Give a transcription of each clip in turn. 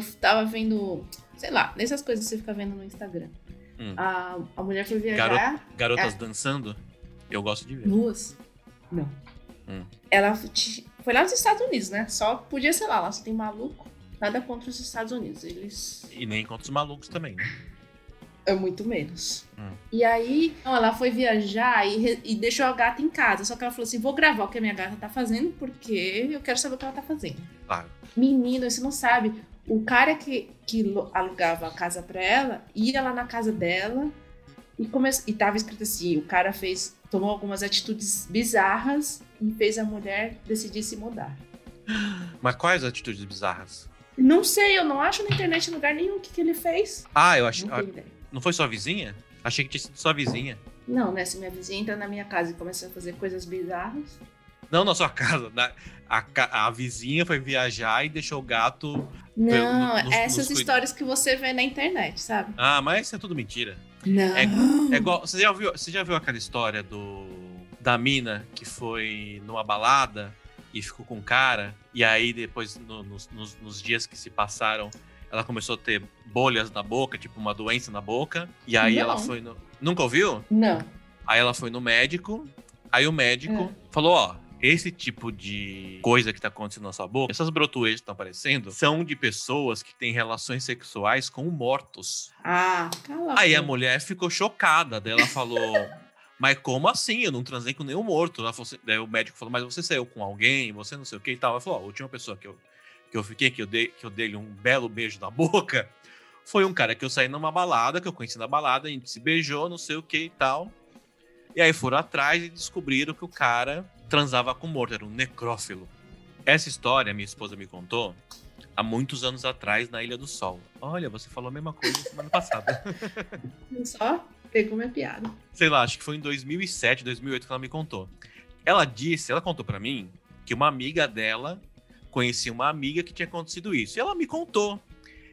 eu tava vendo, sei lá, nessas coisas que você fica vendo no Instagram. Hum. A, a mulher foi viajar. Garo- Garotas É. dançando? Eu gosto de ver. Nuas? Não. Hum. Ela foi lá nos Estados Unidos, né? Só podia ser lá, lá só tem maluco. Nada contra os Estados Unidos. Eles. E nem contra os malucos também, né? É muito menos. Hum. E aí, ela foi viajar e, re- e deixou a gata em casa. Só que ela falou assim: vou gravar o que a minha gata tá fazendo, porque eu quero saber o que ela tá fazendo. Claro. Menino, você não sabe. O cara que, que alugava a casa pra ela ia lá na casa dela e, come... e tava escrito assim: o cara fez, tomou algumas atitudes bizarras e fez a mulher decidir se mudar. Mas quais atitudes bizarras? Não sei, eu não acho na internet em lugar nenhum o que, que ele fez. Ah, eu acho. Não ah, ideia. Não foi sua vizinha? Achei que tinha sido sua vizinha. Não, né? Se minha vizinha entra na minha casa e começa a fazer coisas bizarras. Não na sua casa. na- a, a vizinha foi viajar e deixou o gato. Não, nos- nos essas cuida- histórias que você vê na internet, sabe? Ah, mas isso é tudo mentira. Não. É igual. Você já viu, você já viu aquela história do. Da mina que foi numa balada e ficou com um cara. E aí, depois, no- nos, nos- nos dias que se passaram, ela começou a ter bolhas na boca, tipo uma doença na boca. E aí Não. ela foi no. Nunca ouviu? Não. Aí ela foi no médico. Aí o médico falou: ó, esse tipo de coisa que tá acontecendo na sua boca, essas brotoeiras que estão aparecendo, são de pessoas que têm relações sexuais com mortos. Ah, cala Aí a mulher ficou chocada. Daí ela falou: Mas como assim? Eu não transei com nenhum morto. Ela falou assim- daí o médico falou: Mas você saiu com alguém? Você não sei o que e tal. Ela falou: ó, A última pessoa que eu, que eu fiquei, que eu, dei, que eu dei-lhe um belo beijo na boca, foi um cara que eu saí numa balada, que eu conheci na balada, a gente se beijou, não sei o que e tal. E aí foram atrás e descobriram que o cara transava com morto, era um necrófilo. Essa história minha esposa me contou há muitos anos atrás na Ilha do Sol. Olha, você falou a mesma coisa semana passada. Só pegou minha piada. sei lá, acho que foi em 2007, 2008 que ela me contou. Ela disse, ela contou pra mim que uma amiga dela conhecia uma amiga que tinha acontecido isso. E ela me contou.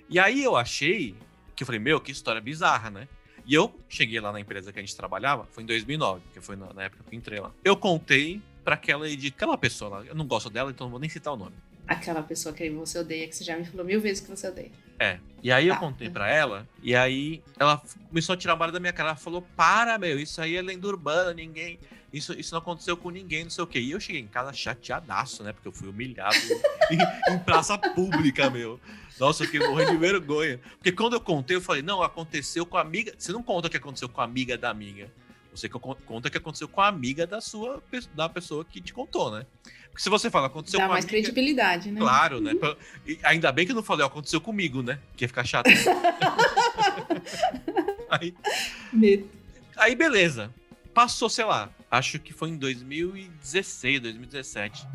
E aí eu achei que eu falei, meu, que história bizarra, né? E eu cheguei lá na empresa que a gente trabalhava, foi em 2009, que foi na, na época que eu entrei lá. Eu contei pra aquela, de aquela pessoa lá, eu não gosto dela, então não vou nem citar o nome. Aquela pessoa que você odeia, que você já me falou mil vezes que você odeia. É. E aí eu Tá. contei pra ela, e aí ela começou a tirar a barra da minha cara. Ela falou: Para, meu, isso aí é lenda urbana, ninguém. Isso, isso não aconteceu com ninguém, não sei o quê. E eu cheguei em casa chateadaço, né? Porque eu fui humilhado em, em praça pública, meu. Nossa, eu fiquei morrendo de vergonha. Porque quando eu contei, eu falei: Não, aconteceu com a amiga. Você não conta o que aconteceu com a amiga da amiga. Você co- conta o que aconteceu com a amiga da sua da pessoa que te contou, né? Porque se você fala, aconteceu Dá com a mais amiga. credibilidade, né? Claro, né? E ainda bem que eu não falei, ó, aconteceu comigo, né? Que ia ficar chato. aí, aí, beleza. Passou, sei lá, acho que foi em 2016, 2017.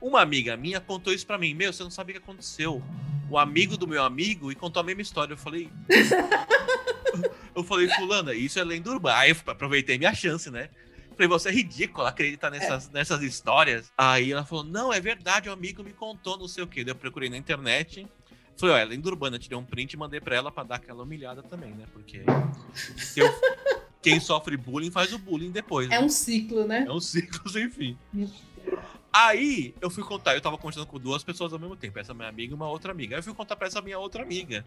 Uma amiga minha contou isso pra mim. Meu, você não sabe o que aconteceu. O amigo do meu amigo e contou a mesma história. Eu falei. eu falei, Fulana, isso é lenda urbana. Aí eu aproveitei minha chance, né? Falei, você é ridículo acreditar nessas, nessas histórias. Aí ela falou, não, é verdade, um amigo me contou, não sei o quê. Daí eu procurei na internet. Falei, ó, é lenda urbana. Tirei um print e mandei pra ela pra dar aquela humilhada também, né? Porque eu- quem sofre bullying faz o bullying depois. É né? um ciclo, né? É um ciclo sem fim. Aí eu fui contar, eu tava conversando com duas pessoas ao mesmo tempo, essa minha amiga e uma outra amiga. Aí eu fui contar pra essa minha outra amiga.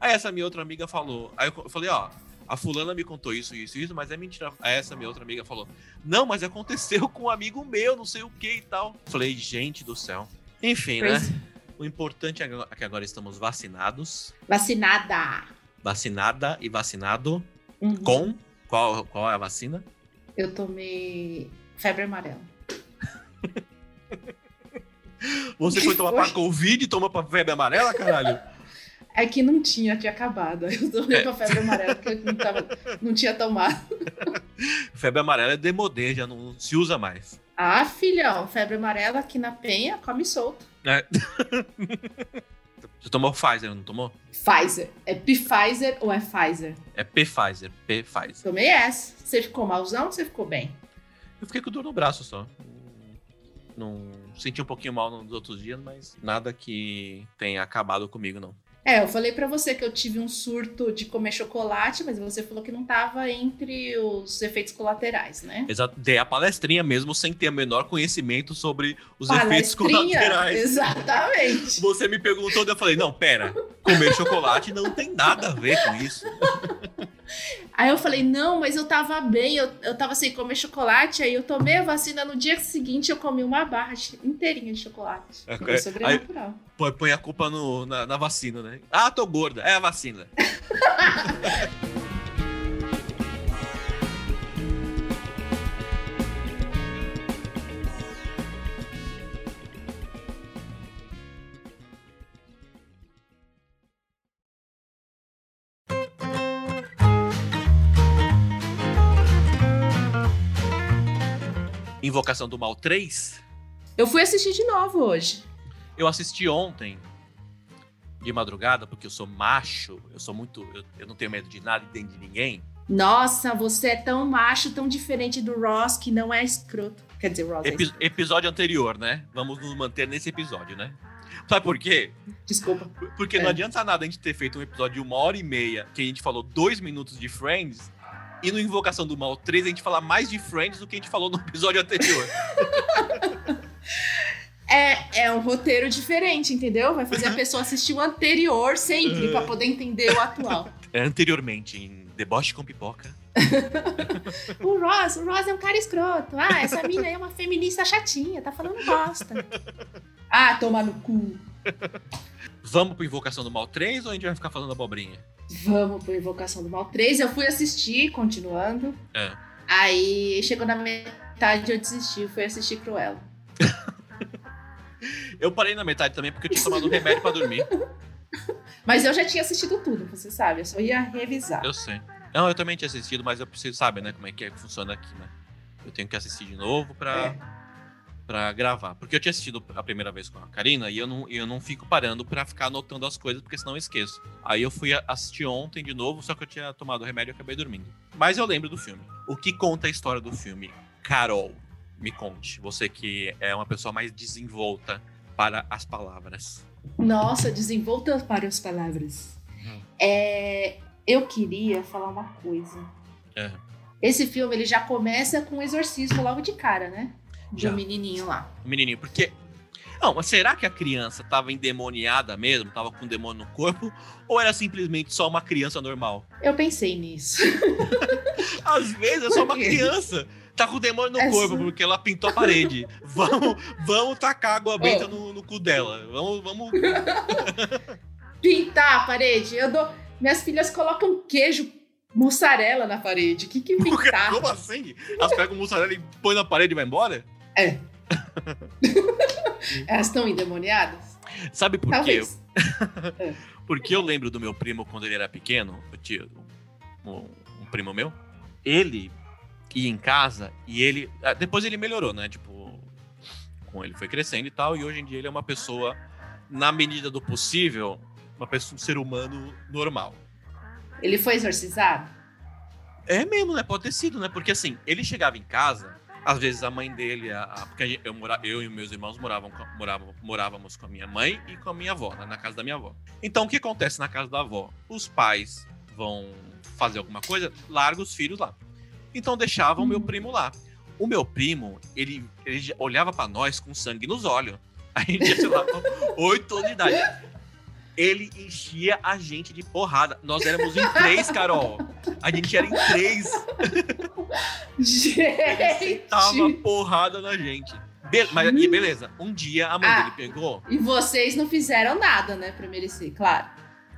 Aí essa minha outra amiga falou, aí eu falei, ó, a fulana me contou isso, isso, isso, mas é mentira. Aí essa minha outra amiga falou, não, mas aconteceu com um amigo meu, não sei o que e tal. Falei, gente do céu. Enfim, né? Crazy. O importante é que agora estamos vacinados, Vacinada. vacinada e vacinado Uhum. com qual, qual é a vacina? Eu tomei febre amarela. Você foi tomar foi? pra Covid e toma pra febre amarela, caralho? É que não tinha, tinha acabado. Eu tomei É. pra febre amarela porque eu não, tava, não tinha tomado. Febre amarela é demodê, já não se usa mais. Ah, filhão, febre amarela aqui na penha, come solto. É. Você tomou Pfizer, não tomou? Pfizer. É Pfizer ou é Pfizer? É P-Pfizer, P-Pfizer. Tomei essa. Você ficou malzão ou você ficou bem? Eu fiquei com dor no braço só. Não senti um pouquinho mal nos outros dias, mas nada que tenha acabado comigo, não. É, eu falei pra você que eu tive um surto de comer chocolate, mas você falou que não tava entre os efeitos colaterais, né? Exato. Dei a palestrinha mesmo sem ter o menor conhecimento sobre os efeitos colaterais. Exatamente. Você me perguntou, daí eu falei, não, pera, comer chocolate não tem nada a ver com isso. Aí eu falei, não, mas eu tava bem, eu, eu tava sem comer chocolate, aí eu tomei a vacina, no dia seguinte eu comi uma barra de- inteirinha de chocolate. É, Foi é, sobrenatural. Põe, põe a culpa no- na, na vacina, né? Ah, tô gorda, é a vacina. Invocação do Mal 3, Eu fui assistir de novo hoje. eu assisti ontem de madrugada, porque eu sou macho, eu sou muito. Eu, eu não tenho medo de nada e nem de ninguém. Nossa, você é tão macho, tão diferente do Ross, que não é escroto. Quer dizer, Ross é Epi- escroto. episódio anterior, né? Vamos nos manter nesse episódio, né? Sabe por quê? Desculpa. Porque não É. adianta nada a gente ter feito um episódio de uma hora e meia, que a gente falou dois minutos de Friends, e no Invocação do Mal 3 a gente falar mais de Friends do que a gente falou no episódio anterior. É, é um roteiro diferente, entendeu? Vai fazer a pessoa assistir o anterior sempre, pra poder entender o atual. É, anteriormente, em Deboche com Pipoca. O Ross, o Ross é um cara escroto. Ah, essa mina aí é uma feminista chatinha, tá falando bosta. Ah, toma no cu. Vamos pro Invocação do Mal 3 ou a gente vai ficar falando abobrinha? Vamos pro Invocação do Mal 3. Eu fui assistir, continuando. É. Aí chegou na metade, eu desisti. Fui assistir Cruella. Eu parei na metade também porque eu tinha tomado um remédio pra dormir. Mas eu já tinha assistido tudo, você sabe. Eu só ia revisar. Eu sei. Não, eu também tinha assistido, mas eu preciso saber, né, como é que, é que funciona aqui, né? Eu tenho que assistir de novo pra, É. pra gravar. Porque eu tinha assistido a primeira vez com a Karina e eu não, eu não fico parando pra ficar anotando as coisas, porque senão eu esqueço. Aí eu fui assistir ontem de novo, só que eu tinha tomado o remédio e acabei dormindo. Mas eu lembro do filme. O que conta a história do filme? Carol, me conte. Você que é uma pessoa mais desenvolta para as palavras. Nossa, desenvolta para as palavras. Hum. É, eu queria falar uma coisa. É. Esse filme ele já começa com um exorcismo logo de cara, né? Do Já. menininho lá. O menininho, porque. Não, mas será que a criança tava endemoniada mesmo? Tava com um demônio no corpo? Ou era simplesmente só uma criança normal? Eu pensei nisso. Às vezes é só uma criança. Tá com o demônio no É corpo, porque ela pintou a parede. vamos, vamos tacar água benta Ó. no, no cu dela. Vamos, vamos. Pintar a parede. Eu dou. Minhas filhas colocam queijo mussarela na parede. O que que pintar? Como assim? Elas pegam mussarela e põe na parede e vai embora? Elas estão endemoniadas? Sabe por quê? Talvez. Porque eu lembro do meu primo quando ele era pequeno, eu tinha um, um primo meu, ele ia em casa e ele. ah, Depois ele melhorou, né? Tipo, com ele foi crescendo e tal, e hoje em dia ele é uma pessoa, na medida do possível, uma pessoa, um ser humano normal. Ele foi exorcizado? É mesmo, né? Pode ter sido, né? Porque assim, ele chegava em casa, às vezes a mãe dele, a, a- porque a gente- eu, mora, eu e meus irmãos moravam, morávamos com a minha mãe e com a minha avó, né? na casa da minha avó. Então o que acontece na casa da avó? Os pais vão fazer alguma coisa, larga os filhos lá. Então deixavam o meu primo lá. O meu primo, ele, ele olhava pra nós com sangue nos olhos. A gente tinha, sei lá, oito anos de idade. Ele enchia a gente de porrada. Nós éramos em três, Carol. A gente era em três. Ele Gente! tava porrada na gente. Be- mas, e beleza, um dia a mãe Ah. dele pegou. E vocês não fizeram nada, né, pra merecer, claro.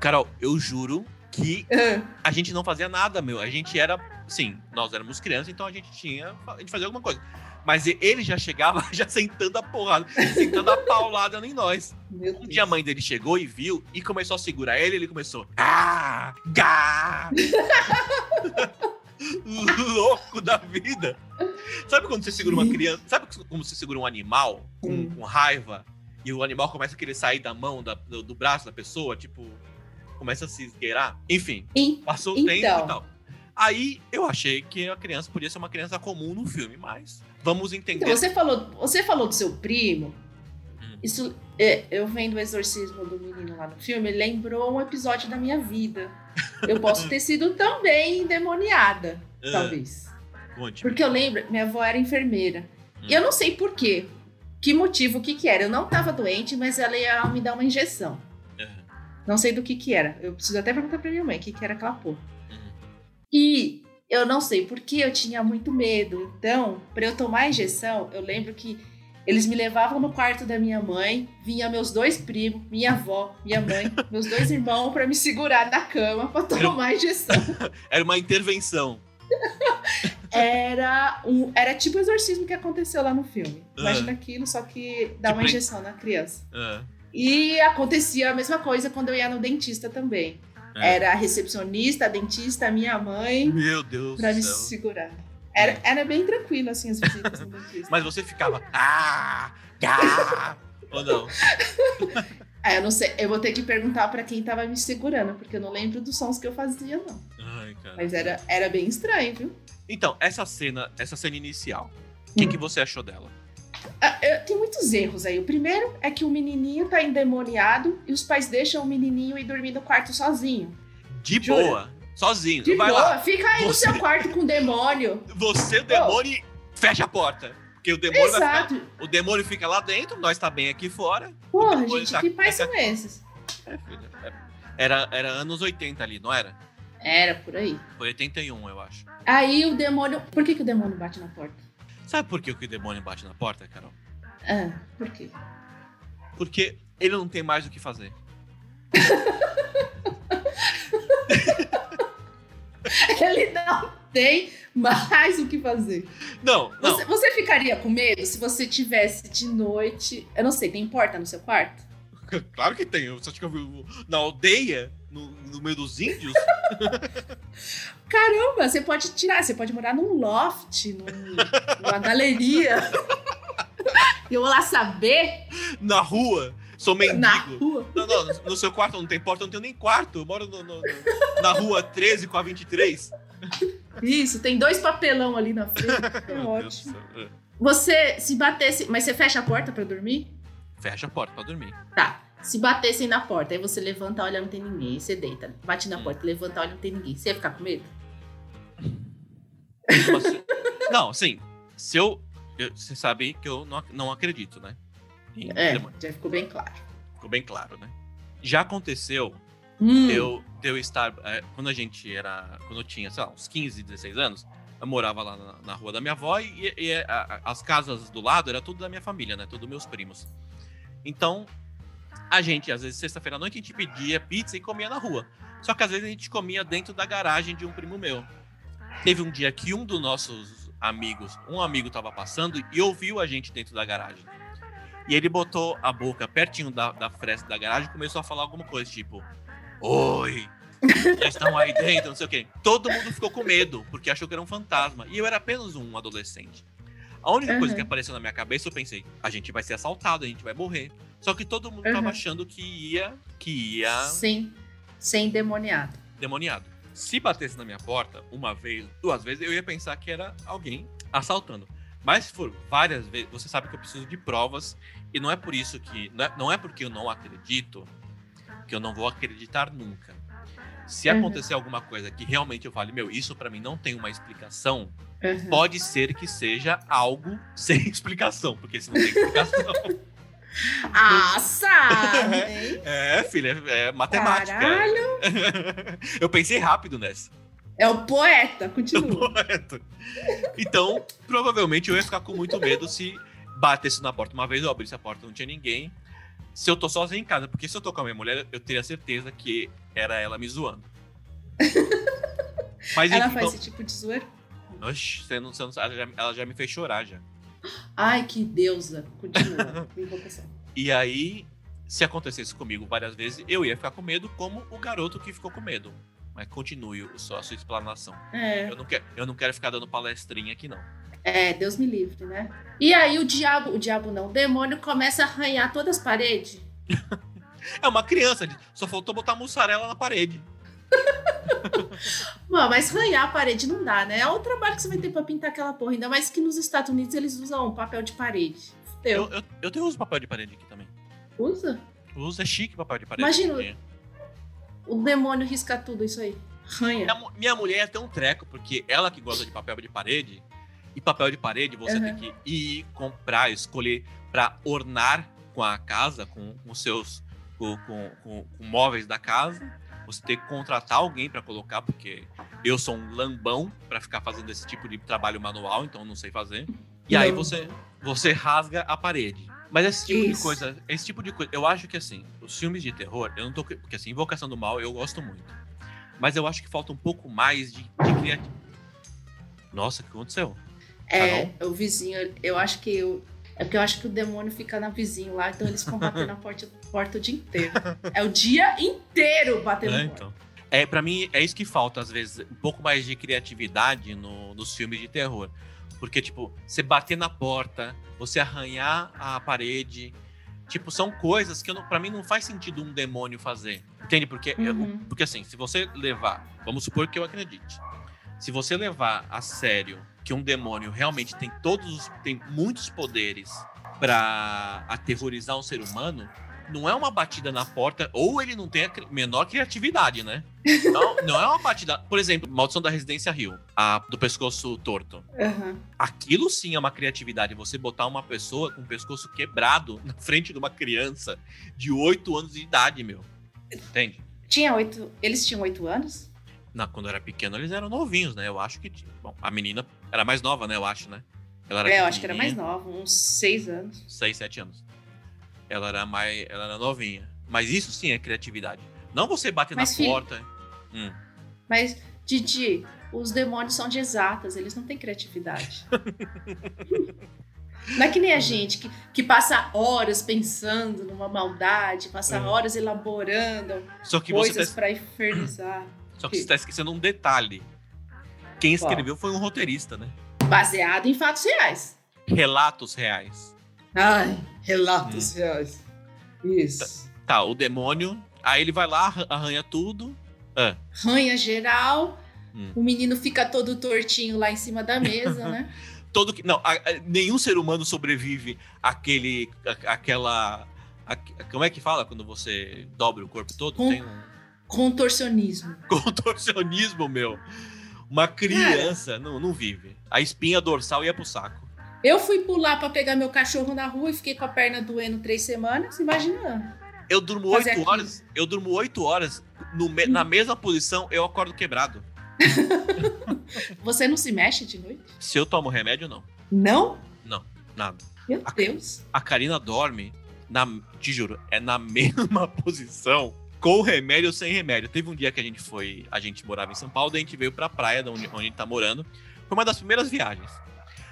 Carol, eu juro que Ah, a gente não fazia nada, meu. A gente era. Sim, nós éramos crianças, então a gente tinha. A gente fazia alguma coisa. Mas ele já chegava já sentando a porrada, sentando a paulada em nós. Um dia a mãe dele chegou e viu e começou a segurar ele, ele começou. Ah! Gá! Louco da vida! Sabe quando você segura uma criança? Sabe como você segura um animal com, Hum. com raiva e o animal começa a querer sair da mão, da- do, do braço da pessoa? Tipo, começa a se esgueirar? Enfim, E- passou o Então. tempo e tal. Aí eu achei que a criança podia ser uma criança comum no filme, mas vamos entender. Então, você falou, você falou do seu primo Hum. Isso, é, eu vendo o exorcismo do menino lá no filme, lembrou um episódio da minha vida. Eu posso ter sido também endemoniada, Ah, talvez. Conte. Porque eu lembro, minha avó era enfermeira. Hum. E eu não sei por quê. Que motivo, o que que era? Eu não tava doente, mas ela ia me dar uma injeção. Não sei do que que era. Eu preciso até perguntar pra minha mãe o que que era aquela porra. Uhum. E eu não sei porque eu tinha muito medo. Então, pra eu tomar a injeção, eu lembro que eles me levavam no quarto da minha mãe, vinha meus dois primos, minha avó, minha mãe, meus dois irmãos pra me segurar na cama pra tomar a injeção. Era uma intervenção. Era um, era tipo o exorcismo que aconteceu lá no filme. Imagina Ah. aquilo, só que dá uma Tipo, injeção na criança. Ah, E acontecia a mesma coisa quando eu ia no dentista também. É. Era a recepcionista, a dentista, a minha mãe, Meu Deus pra me céu. segurar. Era, era bem tranquilo, assim, as visitas no dentista. Mas você ficava. Ah! Ah! Ou não? Ah, eu não sei, eu vou ter que perguntar pra quem tava me segurando, porque eu não lembro dos sons que eu fazia, não. Ai, cara. Mas era, era bem estranho, viu? Então, essa cena, essa cena inicial, o que, Hum. que você achou dela? Ah, tem muitos erros aí. O primeiro é que o menininho tá endemoniado e os pais deixam o menininho ir dormir no quarto sozinho. De Jura? boa, sozinho. De Vai boa, lá. fica aí no Você- seu quarto com o demônio. Você, o demônio, fecha a porta. Porque o demônio, Exato. ficar, o demônio fica lá dentro, nós tá bem aqui fora. Porra, demônio gente, tá- que pais tá- são esses? É, é. Era, era anos 80 ali, não era? Era por aí. Foi 81, eu acho. Aí o demônio. Por que, que o demônio bate na porta? Sabe por que o demônio bate na porta, Carol? Ah, por quê? Porque ele não tem mais o que fazer. Ele não tem mais o que fazer. Não, não. Você, você ficaria com medo se você tivesse de noite. Eu não sei, tem porta no seu quarto? Claro que tem. Você acha que eu vi na aldeia, no, no meio dos índios? Caramba, você pode tirar, você pode morar num loft, num- numa galeria. Eu vou lá saber na rua? Sou mendigo. na rua. Não, não, no seu quarto não tem porta, eu não tenho nem quarto. Eu moro no- no- no- na rua 13 com a 23. Isso, tem dois papelão ali na frente. É ótimo. É. Você se batesse. Mas você fecha a porta pra dormir? Fecha a porta pra dormir. Tá. Se batessem na porta, aí você levanta, olha, não tem ninguém. Aí você deita. Bate na Hum. porta, levanta, olha, não tem ninguém. Você ia ficar com medo? Tipo assim- não, assim, se eu. eu- Você sabe que eu não, não acredito, né? Em É, demônio. já ficou bem claro. Ficou bem claro, né? Já aconteceu Hum, eu, eu estar. é, quando a gente era. Quando eu tinha, sei lá, uns 15, 16 anos, eu morava lá na, na rua da minha avó e, e a- a- as casas do lado era tudo da minha família, né? Tudo meus primos. Então, a gente, às vezes, sexta-feira à noite, a gente pedia pizza e comia na rua. Só que às vezes a gente comia dentro da garagem de um primo meu. Teve um dia que um dos nossos amigos, um amigo tava passando e ouviu a gente dentro da garagem. E ele botou a boca pertinho da, da fresta da garagem e começou a falar alguma coisa, tipo: Oi, já estão aí dentro, não sei o quê. Todo mundo ficou com medo, porque achou que era um fantasma. E eu era apenas um adolescente. A única coisa Uhum. que apareceu na minha cabeça, eu pensei, a gente vai ser assaltado, a gente vai morrer. Só que todo mundo tava Uhum. achando que ia, que ia Sem, sem demoniado. demoniado. Se batesse na minha porta uma vez, duas vezes, eu ia pensar que era alguém assaltando. Mas se for várias vezes, você sabe que eu preciso de provas e não é por isso que não é, não é porque eu não acredito que eu não vou acreditar nunca. Se Uhum. acontecer alguma coisa que realmente eu fale, meu, isso pra mim não tem uma explicação, Uhum. pode ser que seja algo sem explicação, porque se não tem explicação, Ah, sabe, hein? é, filha, é matemática. Caralho. eu pensei rápido nessa. É o poeta, continua. Correto. Então, provavelmente eu ia ficar com muito medo se batesse na porta. Uma vez eu abrisse a porta não tinha ninguém. Se eu tô sozinho em casa, porque se eu tô com a minha mulher, eu teria certeza que era ela me zoando. Mas Ela enfim, faz então- esse tipo de zoeira? Oxi, você não, você não ela já, ela já me fez chorar já. Ai, que deusa. Continua. E aí, se acontecesse comigo várias vezes, eu ia ficar com medo, como o garoto que ficou com medo. Mas continue só a sua explanação. É, Eu não, quero, eu não quero ficar dando palestrinha aqui, não. é, Deus me livre, né? E aí o diabo, o diabo não, o demônio começa a arranhar todas as paredes. É uma criança, só faltou botar mussarela na parede. Mano, mas arranhar a parede não dá, né? É o trabalho que você vai ter pra pintar aquela porra. Ainda mais que nos Estados Unidos eles usam papel de parede. fudeu. Eu, eu, eu tenho uso papel de parede aqui também. Usa? Uso é chique papel de parede. Imagina- O demônio risca tudo isso aí. Ranha. Minha, minha mulher tem um treco, porque ela que gosta de papel de parede, e papel de parede você Uhum. tem que ir comprar, escolher pra ornar com a casa, com os seus. Com, com, com- com móveis da casa. Você tem que contratar alguém pra colocar, porque eu sou um lambão pra ficar fazendo esse tipo de trabalho manual, então eu não sei fazer. E aí Lambão. você, você rasga a parede. Mas esse tipo de Isso. coisa, esse tipo de coisa, eu acho que assim, os filmes de terror, eu não tô. Porque assim, Invocação do Mal eu gosto muito. Mas eu acho que falta um pouco mais de, de criatividade. Nossa, o que aconteceu? É, o vizinho, eu acho que eu. É porque eu acho que o demônio fica na vizinho lá, então eles ficam batendo na porta, porta o dia inteiro. É o dia inteiro batendo É, porta. então. É, pra mim, é isso que falta, às vezes, um pouco mais de criatividade no- nos filmes de terror. Porque, tipo, você bater na porta, você arranhar a parede. Tipo, são coisas que eu pra mim não faz sentido um demônio fazer. Entende? Porque, eu- Uhum. porque assim, se você levar, vamos supor que eu acredite. Se você levar a sério que um demônio realmente tem todos os, tem muitos poderes pra aterrorizar um ser humano, não é uma batida na porta, ou ele não tem a menor criatividade, né? Não, não é uma batida. Por exemplo, Maldição da Residência Rio, a do pescoço torto. Aham. Aquilo sim é uma criatividade. Você botar uma pessoa com o pescoço quebrado na frente de uma criança de 8 anos de idade, meu. Entende? Tinha oito. Eles tinham oito anos? Não, quando eu era pequeno, eles eram novinhos, né? Eu acho que. tinha- Bom, a menina era mais nova, né? Eu acho, né? Ela era É, eu acho que era mais nova, uns seis anos. 6, 7 anos. Ela era mais. Ela era novinha. Mas isso sim é criatividade. Não você bater Mas, na filho- porta. Hum. Mas, Didi, os demônios são de exatas, eles não têm criatividade. Não é que nem a gente que, que passa horas pensando numa maldade, passa É. horas elaborando Só que você coisas tá, pra infernizar. só que você tá esquecendo um detalhe. Quem escreveu foi um roteirista, né? Baseado em fatos reais. Relatos reais. Ai, relatos reais. Isso. Tá, o demônio. Aí ele vai lá, arran- arranha tudo. Ah, Ranha geral, Hum. o menino fica todo tortinho lá em cima da mesa, né? todo que. Não, a- a- nenhum ser humano sobrevive àquele. aquela. a- como é que fala quando você dobra o corpo todo? Com- Tem um Contorcionismo. contorcionismo, meu. Uma criança não, não vive. A espinha dorsal ia pro saco. Eu fui pular pra pegar meu cachorro na rua e fiquei com a perna doendo três semanas, imaginando. Eu durmo oito horas. Eu durmo oito horas no na mesma posição, eu acordo quebrado. Você não se mexe de noite? Se eu tomo remédio, não. Não? Nada. Meu A- Deus. A Karina dorme, na, te juro, é na mesma posição, com remédio ou sem remédio. Teve um dia que a gente foi, a gente morava em São Paulo, daí a gente veio pra praia, de onde, onde a gente tá morando. Foi uma das primeiras viagens.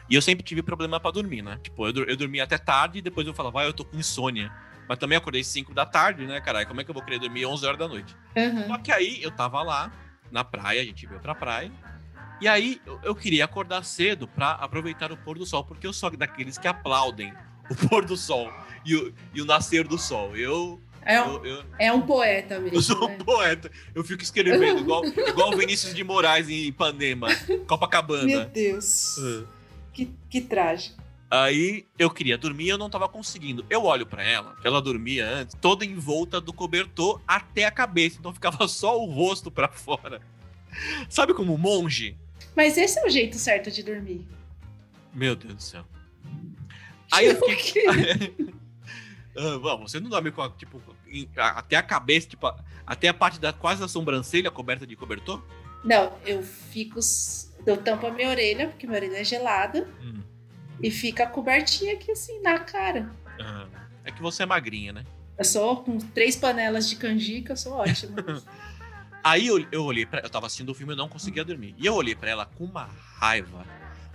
E eu sempre tive problema pra dormir, né? Tipo, eu, eu dormia até tarde e depois eu falava, ah, eu tô com insônia. Mas também acordei 5 da tarde, né, caralho? Como é que eu vou querer dormir 11 horas da noite? Aham. Só que aí eu tava lá, na praia, a gente veio pra praia. E aí eu, eu queria acordar cedo pra aproveitar o pôr do sol, porque eu sou daqueles que aplaudem o pôr do sol e o, e o nascer do sol. Eu, É, um, eu, eu, é um poeta mesmo. eu sou né? um poeta. Eu fico escrevendo, igual, igual o Vinícius de Moraes em Ipanema, Meu Copacabana. Deus. Ah. Que, que trágico. Aí eu queria dormir e eu não tava conseguindo. Eu olho pra ela, ela dormia antes, toda em volta do cobertor até a cabeça, então ficava só o rosto pra fora. Sabe como monge? Mas esse é o jeito certo de dormir. Meu Deus do céu. Aí eu fiquei. quê? Ah, bom, você não dorme com a, tipo, até a cabeça, tipo, até a parte da quase da sobrancelha coberta de cobertor? Não, eu fico. Eu tampo a minha orelha, porque minha orelha é gelada, Hum. e fica cobertinha aqui assim, na cara. Ah, é que você é magrinha, né? Eu sou com três panelas de canjica, eu sou ótima. Aí eu, eu olhei pra. Eu tava assistindo o filme e não conseguia dormir. E eu olhei pra ela com uma raiva.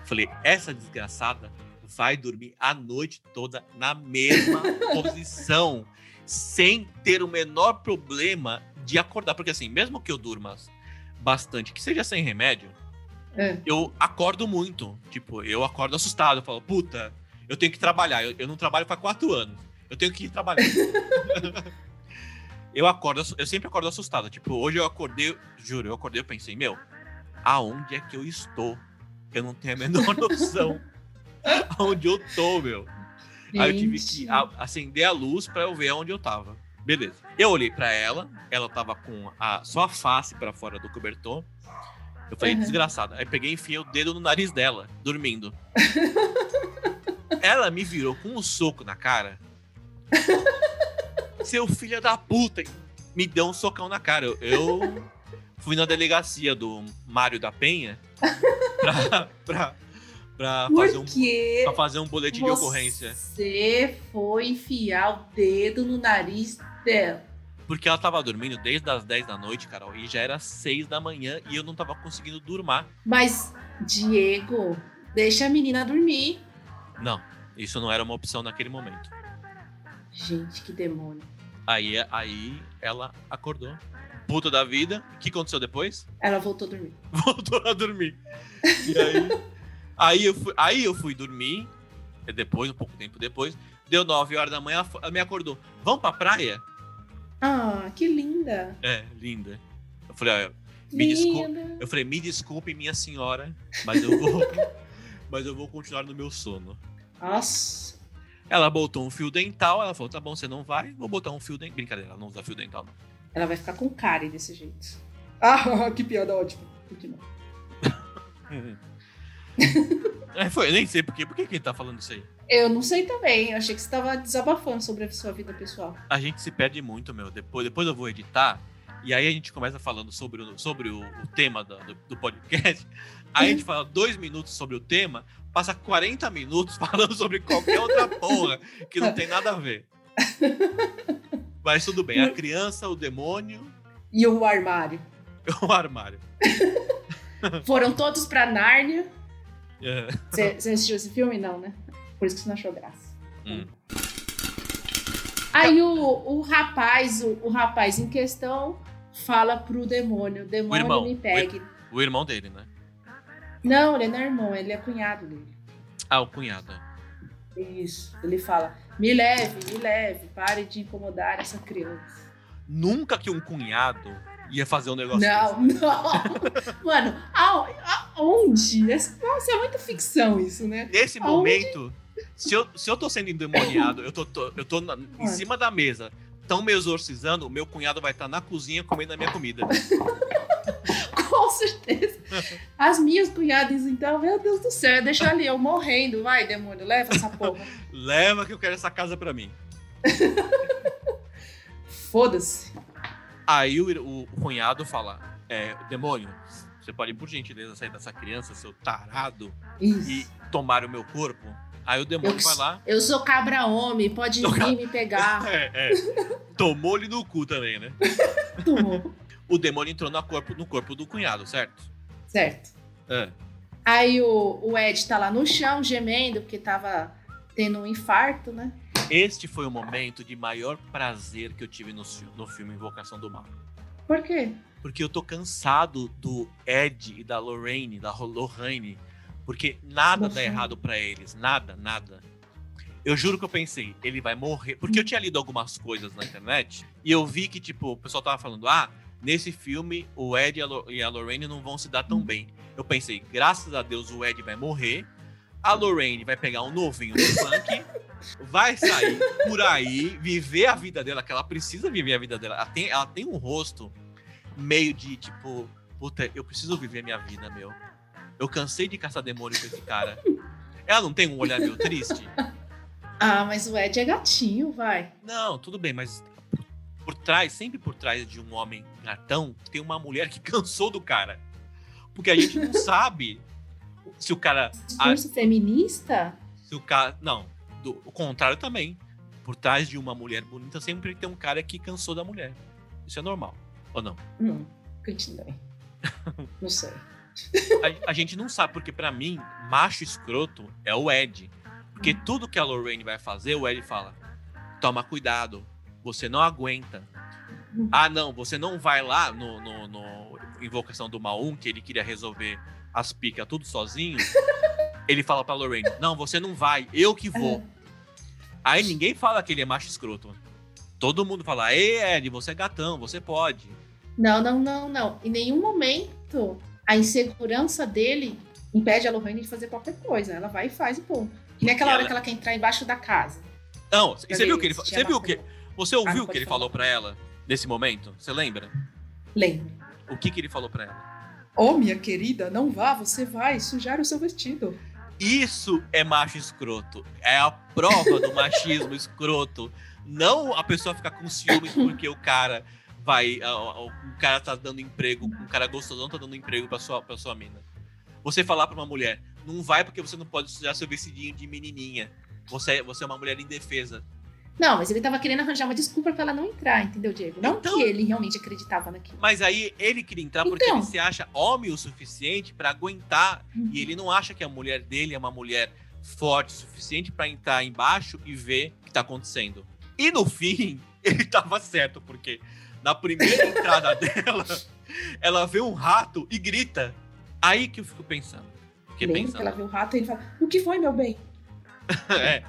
Falei, essa desgraçada vai dormir a noite toda na mesma posição, sem ter o menor problema de acordar. Porque assim, mesmo que eu durma bastante, que seja sem remédio, É. eu acordo muito. Tipo, eu acordo assustado. Eu falo, puta, eu tenho que trabalhar. Eu, eu não trabalho faz quatro anos. Eu tenho que ir trabalhar. eu acordo, eu sempre acordo assustado. Tipo, hoje eu acordei, juro, eu acordei e pensei, meu, aonde é que eu estou? Eu não tenho a menor noção aonde eu tô, meu. Aí eu tive Gente. que a- acender a luz pra eu ver onde eu tava. Beleza. Eu olhei pra ela, ela tava com a, só a face pra fora do cobertor. Eu falei, Uhum. desgraçada. Aí peguei e enfiei o dedo no nariz dela, dormindo. ela me virou com um soco na cara. Seu filho da puta! Me deu um socão na cara. Eu, eu fui na delegacia do Mário da Penha pra, pra, pra fazer um pra fazer um boletim de ocorrência. Você foi enfiar o dedo no nariz dela. Porque ela tava dormindo desde as 10 da noite, Carol, e já era 6 da manhã e eu não tava conseguindo dormir. Mas, Diego, deixa a menina dormir. Não, isso não era uma opção naquele momento. Gente, que demônio. Aí, aí ela acordou. Puta da vida. O que aconteceu depois? Ela voltou a dormir. Voltou a dormir. E aí, aí, eu, fui, aí eu fui dormir. e Depois, um pouco tempo depois. Deu 9 horas da manhã, ela me acordou. Vamos pra praia? Ah, que linda. É, linda. Eu falei, olha, Me desculpa. linda. Eu falei, me desculpe, minha senhora, mas eu vou, mas eu vou continuar no meu sono. Nossa. Ela botou um fio dental, ela falou, tá bom, você não vai, vou botar um fio dental. Brincadeira, ela não usa fio dental. não. Ela vai ficar com cárie desse jeito. Ah, que piada ótima. Continua. É, foi, eu nem sei por quê. Por que que ele tá falando isso aí? Eu não sei também. Eu achei que você tava desabafando sobre a sua vida pessoal. A gente se perde muito, meu. Depois, depois eu vou editar, e aí a gente começa falando sobre o, sobre o, o tema do, do podcast. Aí a gente fala dois minutos sobre o tema, passa 40 minutos falando sobre qualquer outra porra que não tem nada a ver. Mas tudo bem, a criança, o demônio, E o armário. o armário. Foram todos pra Nárnia. É. Você você assistiu esse filme? Não, né? Por isso que você não achou graça. Hum. Aí o, o rapaz, o, o rapaz em questão, fala pro demônio: demônio irmão, me pegue. O irmão dele, né? Não, ele não é irmão, ele é cunhado dele. Ah, o cunhado. Isso. Ele fala: me leve, me leve, pare de incomodar essa criança. Nunca que um cunhado ia fazer um negócio Não, não. Mano, ao- aonde? Essa- Nossa, é muita ficção isso, né? desse. Nesse Aonde? momento, se eu, se eu tô sendo endemoniado, eu tô, tô- eu tô na- em cima da mesa, tão me exorcizando, o meu cunhado vai estar na cozinha comendo a minha comida. Com certeza. As minhas cunhadas, então, meu Deus do céu, deixa ali eu morrendo. Vai, demônio, leva essa porra. Leva que eu quero essa casa pra mim. Foda-se. Aí o, o- o cunhado fala: é, demônio, você pode por gentileza sair dessa criança, seu tarado, Isso. e tomar o meu corpo? Aí o demônio Eu- vai lá. Eu sou cabra homem, pode vir me pegar. É, é. Tomou-lhe no cu também, né? Tomou. O demônio entrou no corpo, no corpo do cunhado, certo? certo. É. Aí o, o Ed tá lá no chão, gemendo, porque tava tendo um infarto, né? Este foi o momento de maior prazer que eu tive no, no filme Invocação do Mal. Por quê? Porque eu tô cansado do Ed e da Lorraine, da Lorraine. Porque nada dá Lorraine. errado pra eles. Nada, nada. Eu juro que eu pensei, ele vai morrer. Porque eu tinha lido algumas coisas na internet e eu vi que, tipo, o pessoal tava falando, ah, nesse filme o Ed e a, Lo- e a Lorraine não vão se dar tão bem. Eu pensei, graças a Deus o Ed vai morrer. A Lorraine vai pegar um novinho no funk, vai sair por aí, viver a vida dela, que ela precisa viver a vida dela. Ela tem, ela tem um rosto meio de tipo, puta, eu preciso viver a minha vida, meu. Eu cansei de caçar demônio com esse cara. Ela não tem um olhar meio triste? Ah, mas o Ed é gatinho, vai. Não, tudo bem, mas por trás, sempre por trás de um homem gatão, tem uma mulher que cansou do cara. Porque a gente não sabe se o cara. a- Discurso feminista? se o cara. Não, do, o contrário também. Por trás de uma mulher bonita sempre tem um cara que cansou da mulher. Isso é normal, ou não? Hum, continue. Não sei. A, a gente não sabe, porque pra mim, macho escroto é o Ed. Porque tudo que a Lorraine vai fazer, o Ed fala: toma cuidado, você não aguenta. Ah, não, você não vai lá no, no, no Invocação do Mal 1, que ele queria resolver as picas tudo sozinho. ele fala pra Lorraine: não, você não vai, eu que vou. Aí ninguém fala que ele é macho escroto. Todo mundo fala: ei, Ed, você é gatão, você pode. Não, não, não, não. Em nenhum momento a insegurança dele impede a Lorraine de fazer qualquer coisa. Ela vai e faz e ponto. E naquela E hora ela- que ela quer entrar embaixo da casa. Não, você viu que ele, você viu que você Ah, ouviu não o que ele falar. falou pra ela nesse momento? Você lembra? Lembra? O que que ele falou pra ela? Oh, minha querida, não vá, você vai sujar o seu vestido. Isso é macho escroto. É a prova do machismo escroto. Não a pessoa ficar com ciúmes porque o cara vai. O cara tá dando emprego, um cara gostosão tá dando emprego pra sua, pra sua mina. Você falar pra uma mulher, não vai porque você não pode sujar seu vestidinho de menininha. Você, é- você é uma mulher indefesa. Não, mas ele tava querendo arranjar uma desculpa pra ela não entrar, entendeu, Diego? Não Então- que ele realmente acreditava naquilo. Mas aí ele queria entrar porque Então. ele se acha homem o suficiente pra aguentar. Uhum. E ele não acha que a mulher dele é uma mulher forte o suficiente pra entrar embaixo e ver o que tá acontecendo. E no fim, ele tava certo, porque na primeira entrada dela, ela vê um rato e grita. Aí que eu fico pensando. Fiquei Lembra pensando. que ela viu o rato e ele fala: O que foi, meu bem? É,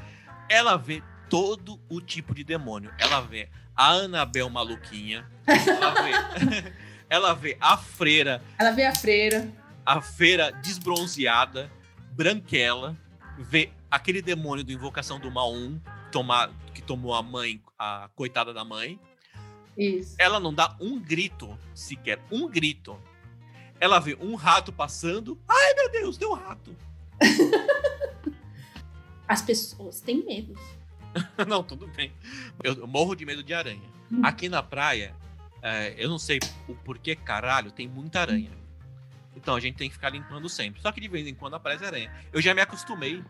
ela vê todo o tipo de demônio. Ela vê a Anabel maluquinha. Ela vê, ela vê a freira Ela vê a freira. a feira desbronzeada, branquela, vê aquele demônio do Invocação do Mal 1, tomar, que tomou a mãe, a coitada da mãe. Isso. Ela não dá um grito, sequer um grito. Ela vê um rato passando. Ai, meu Deus, deu um rato. As pessoas têm medo. não, tudo bem. Eu, morro de medo de aranha. Hum. Aqui na praia, é, eu não sei o porquê caralho, tem muita aranha. Então a gente tem que ficar limpando sempre. Só que de vez em quando aparece aranha. Eu já me acostumei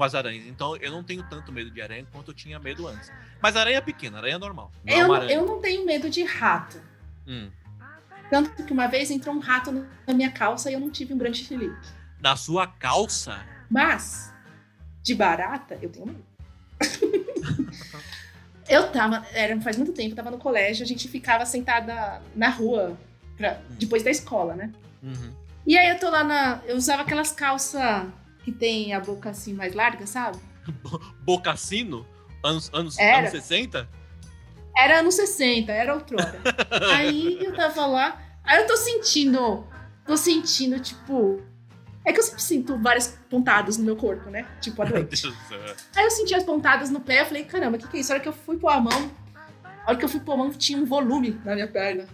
com as aranhas, então eu não tenho tanto medo de aranha quanto eu tinha medo antes. Mas aranha é pequena, aranha é normal. Não é Eu, aranha. eu não tenho medo de rato. Hum. Tanto que uma vez entrou um rato na minha calça e eu não tive um grande chilique. Na sua calça, Mas, de barata, eu tenho medo. eu tava, era, faz muito tempo, eu tava no colégio, a gente ficava sentada na rua, pra- depois da escola, né? uhum. E aí eu tô lá na. Eu usava aquelas calças que tem a boca assim mais larga, sabe? Bocassino, anos, anos, Era. anos 60, Era anos 60, era outrora. aí eu tava lá, aí eu tô sentindo. Tô sentindo, tipo. É que eu sempre sinto várias pontadas no meu corpo, né? Tipo, à Meu noite. Deus do céu. Aí eu senti as pontadas no pé, eu falei, caramba, o que, que é isso? A hora que eu fui pôr a mão, a hora que eu fui pôr a mão, tinha um volume na minha perna.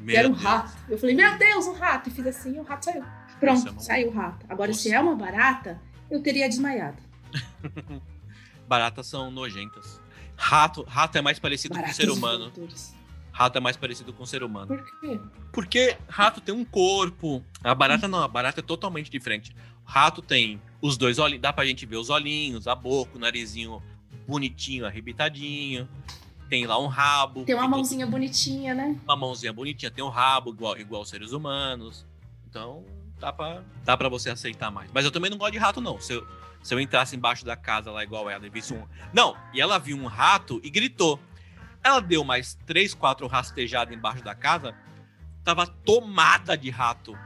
Meu era um Deus. rato. Eu falei, meu Deus, um rato. E fiz assim e o rato saiu. Pronto, Isso é saiu o rato. Agora, se Nossa. é uma barata, eu teria desmaiado. Baratas são nojentas. Rato, rato é mais parecido Baratas com o ser humano. Rato é mais parecido com o ser humano. Por quê? Porque rato tem um corpo. A barata não, a barata é totalmente diferente. Rato tem os dois olhinhos, dá pra gente ver os olhinhos, a boca, o narizinho bonitinho, arrebitadinho. Tem lá um rabo. Tem uma que todo- mãozinha bonitinha, né? Uma mãozinha bonitinha, tem um rabo igual, igual aos seres humanos. Então, dá pra, dá pra você aceitar mais. Mas eu também não gosto de rato, não. Se eu, se eu entrasse embaixo da casa lá igual ela e visse um. Não, e ela viu um rato e gritou. Ela deu mais três, quatro rastejadas embaixo da casa, tava tomada de rato.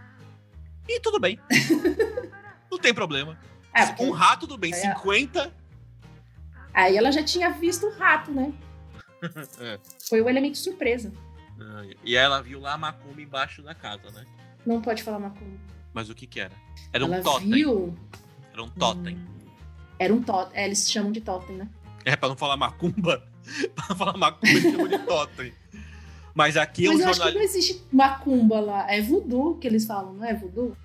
E tudo bem. não tem problema. É, porque Um rato, tudo bem. É. 50. aí ela já tinha visto o rato, né? É. Foi o elemento surpresa. E ela viu lá a macumba embaixo da casa, né? Não pode falar macumba. Mas o que que era? Era um ela totem. viu. Era um totem. Era um totem. É, eles chamam de totem, né? É, pra não falar macumba. pra não falar macumba, eles chamam de totem. Mas aqui é um Mas eu acho que não existe macumba lá. É voodoo que eles falam, não é voodoo?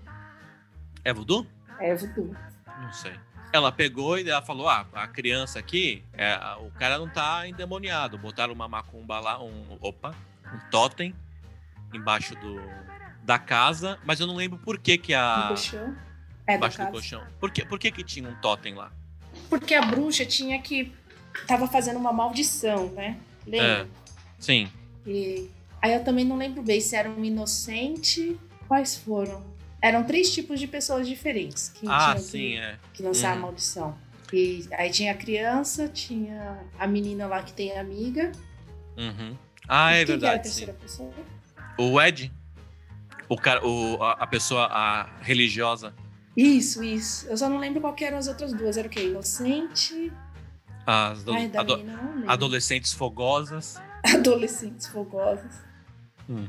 É voodoo? É voodoo. Não sei. Ela pegou e ela falou: Ah, a criança aqui, é, o cara não tá endemoniado. Botaram uma macumba lá, um. Opa, um totem embaixo do, da casa, mas eu não lembro por que, que a. colchão. É, da Embaixo do casa. colchão. Por que, por que, que tinha um totem lá? Porque a bruxa tinha que. Tava fazendo uma maldição, né? Lembra? Sim. E aí eu também não lembro bem se era um inocente. Quais foram? Eram três tipos de pessoas diferentes que Ah, tinham sim, que, é. que lançar Uhum. a maldição. E aí tinha a criança, tinha a menina lá que tem amiga. Uhum. Ah, é E quem que era a verdade. Sim. terceira pessoa? O Ed, o cara, o, a, pessoa a religiosa, Isso, isso. Eu só não lembro qual que eram as outras duas. Era o quê? Inocente. as do- Ai, ado- adolescentes fogosas. Adolescentes fogosas. Hum.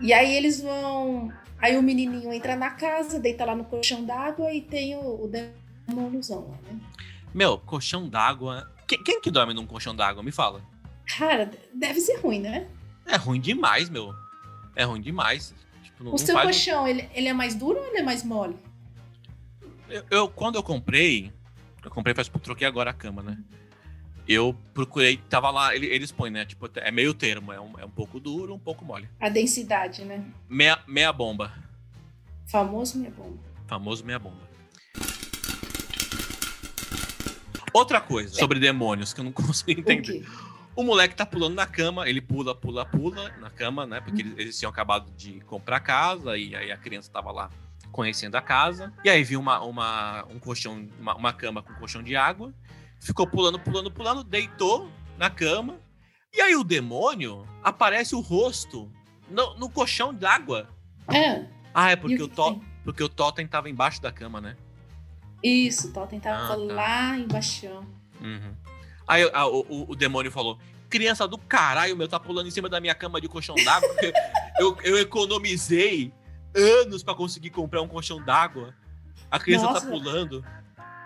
E aí eles vão. Aí o menininho entra na casa, deita lá no colchão d'água e tem o, o ilusão lá, né? Meu, colchão d'água. Quem, quem que dorme num colchão d'água? Me fala. Cara, deve ser ruim, né? É ruim demais, meu. É ruim demais. Tipo, O seu faz um- colchão, ele, ele é mais duro ou ele é mais mole? Eu, eu- quando eu comprei, eu comprei faz troquei agora a cama, né? Eu procurei, tava lá, ele- eles põem, né? Tipo, é meio termo, é um, é um pouco duro, um pouco mole. A densidade, né? Meia, meia bomba. Famoso minha bomba. Famoso meia bomba. Outra coisa sobre demônios que eu não consigo entender. O moleque tá pulando na cama, ele pula, pula, pula na cama, né? Porque eles, eles tinham acabado de comprar casa e aí a criança tava lá conhecendo a casa. E aí viu uma, uma, um colchão, uma, uma cama com colchão de água. Ficou pulando, pulando, pulando, deitou na cama. E aí o demônio aparece o rosto no, no colchão d'água. É. Ah, é porque o o, to, porque o Totem tava embaixo da cama, né? Isso, o Totem tava Ah, tá. lá embaixo. Uhum. Aí a- o, o- o demônio falou: Criança do caralho, meu, tá pulando em cima da minha cama de colchão d'água. porque eu, eu economizei anos pra conseguir comprar um colchão d'água. A criança Nossa. tá pulando.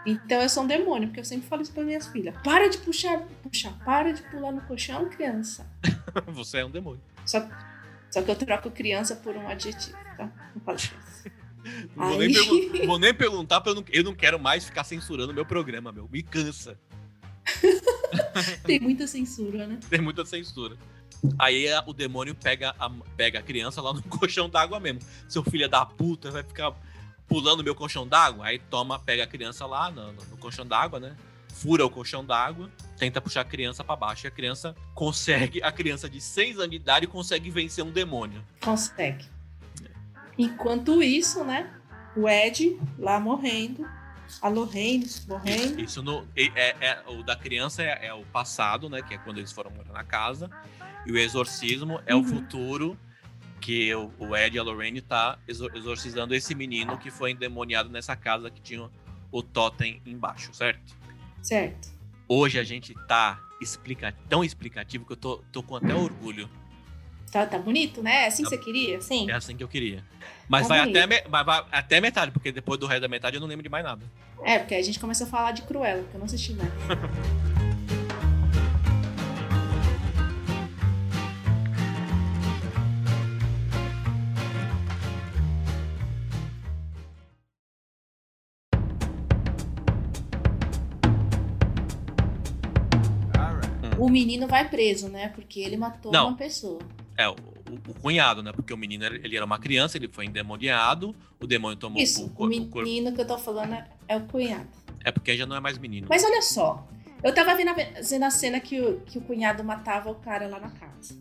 Então eu sou um demônio, porque eu sempre falo isso pra minhas filhas. Para de puxar, puxar, para de pular no colchão, criança. Você é um demônio. Só, só que eu troco criança por um adjetivo, tá? Não falo isso. Não vou, nem vou nem perguntar, porque eu não, eu não quero mais ficar censurando meu programa, meu. Me cansa. Tem muita censura, né? Tem muita censura. Aí a- o demônio pega a, pega a criança lá no colchão d'água mesmo. Seu filho é da puta vai ficar pulando meu colchão d'água. Aí toma, pega a criança lá no, no- no colchão d'água, né? Fura o colchão d'água, tenta puxar a criança pra baixo. E a criança consegue, a criança de 6 anos de idade consegue vencer um demônio. Consegue. Enquanto isso, né? O Ed lá morrendo. A Lorraine morrendo. Isso no, é, é- o da criança é, é o passado, né? Que é quando eles foram morar na casa. E o exorcismo é o Uhum. futuro que o, o Ed e a Lorraine tá exor- exorcizando esse menino que foi endemoniado nessa casa que tinha o totem embaixo, certo? Certo. Hoje a gente tá explica, tão explicativo que eu tô, tô com até orgulho. Tá, tá bonito, né? É assim que você queria? Sim. É assim que eu queria. Mas, Tá vai bonito. até, me- mas vai até metade, porque depois do resto da metade eu não lembro de mais nada. É, porque a gente começa a falar de Cruella, que eu não assisti mais. O menino vai preso, né? Porque ele matou Não. uma pessoa. É, o, o- cunhado, né? Porque o menino ele era uma criança, ele foi endemoniado, o demônio tomou Isso, o, o o corpo. menino que eu tô falando é- é o cunhado. É porque já não é mais menino. Mas olha só, eu tava vendo a, a cena que o, que o cunhado matava o cara lá na casa.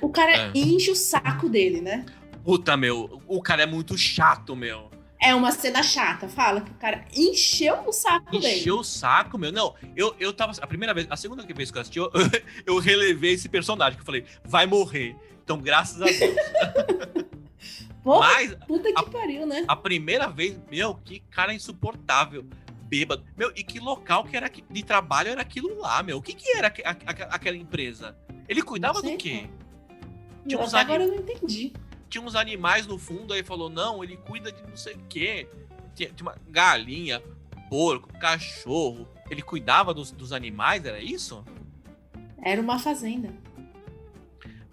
O cara É. enche o saco dele, né? Puta, meu, o cara é muito chato, meu. É uma cena chata, fala que o cara encheu o saco dele. Encheu o saco, meu. Não, eu, eu tava. A primeira vez, a segunda vez que eu assisti, eu, eu relevei esse personagem, que eu falei, vai morrer. Então, graças a Deus. Porra, Mas puta que a- pariu, né? a primeira vez, meu, que cara insuportável. Bêbado. Meu, e que local que era de trabalho era aquilo lá, meu? O que que era aque- aque- aquela empresa? Ele cuidava do quê? Ani- agora eu não entendi. Tinha uns animais no fundo, aí falou, não, ele cuida de não sei o quê. Tinha, tinha uma galinha, porco, cachorro. Ele cuidava dos, dos animais, era isso? Era uma fazenda.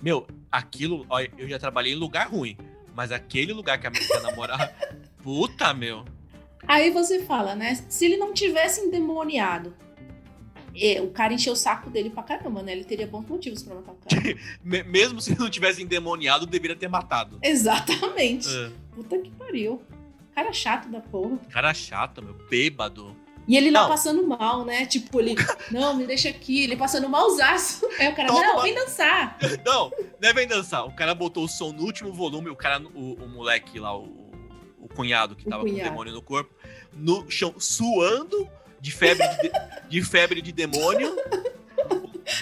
Meu, aquilo, olha, eu já trabalhei em lugar ruim. Mas aquele lugar que a minha namorava. Puta, meu. Aí você fala, né? Se ele não tivesse endemoniado, é, o cara encheu o saco dele pra caramba, né? Ele teria bons motivos pra matar o cara. Me- mesmo se ele não tivesse endemoniado, deveria ter matado. Exatamente. É. Puta que pariu. Cara chato da porra. Cara chato, meu. Bêbado. E ele lá Não. passando mal, né? Tipo, ele, não, me deixa aqui. Ele passando malzaço. Aí o cara, Toma. não, vem dançar. Não, não é bem dançar. O cara botou o som no último volume, o cara, o, o moleque lá, o, o cunhado que O tava com o cunhado. demônio no corpo, no chão, suando de febre de, de- febre de demônio.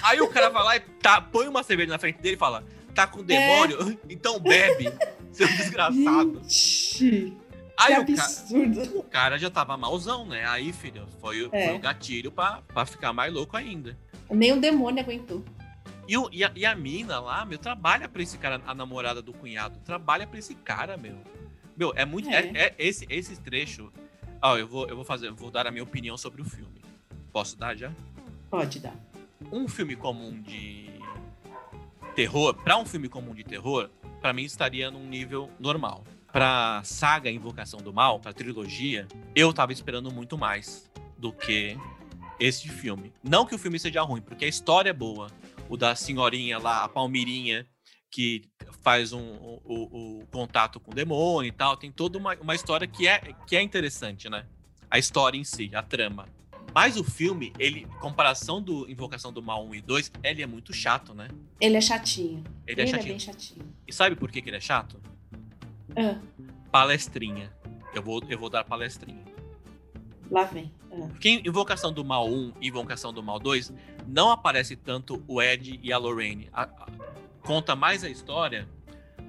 Aí o cara vai lá e tá, põe uma cerveja na frente dele e fala: tá com demônio? Então bebe, seu desgraçado. Gente, que Aí o cara, absurdo. o cara já tava malzão, né? Aí, filho, foi, o- É. foi o gatilho pra, pra ficar mais louco ainda. Nem um demônio aguentou. E, o- e a, e a mina lá, meu, trabalha pra esse cara, a namorada do cunhado. Trabalha pra esse cara, meu. Meu, é muito. É. É. é esse, esse trecho. Ó, eu vou, eu vou fazer, eu vou dar a minha opinião sobre o filme. Posso dar já? Pode dar. Um filme comum de terror, para um filme comum de terror, para mim estaria num nível normal. Pra saga Invocação do Mal, pra trilogia, eu tava esperando muito mais do que esse filme. Não que o filme seja ruim, porque a história é boa. O da senhorinha lá, a Palmirinha, que faz um, o, o, o, contato com o demônio e tal. Tem toda uma, uma história que é, que é interessante, né? A história em si, a trama. Mas o filme, ele, comparação do Invocação do Mal 1 e 2, ele é muito chato, né? Ele é chatinho. Ele, é, ele chatinho. é bem chatinho. E sabe por que, que ele é chato? Ah, Palestrinha. Eu vou, eu vou dar palestrinha. lá vem. Ah. Porque em Invocação do Mal 1 e Invocação do Mal 2, não aparece tanto o Ed e a Lorraine. A- a- conta mais a história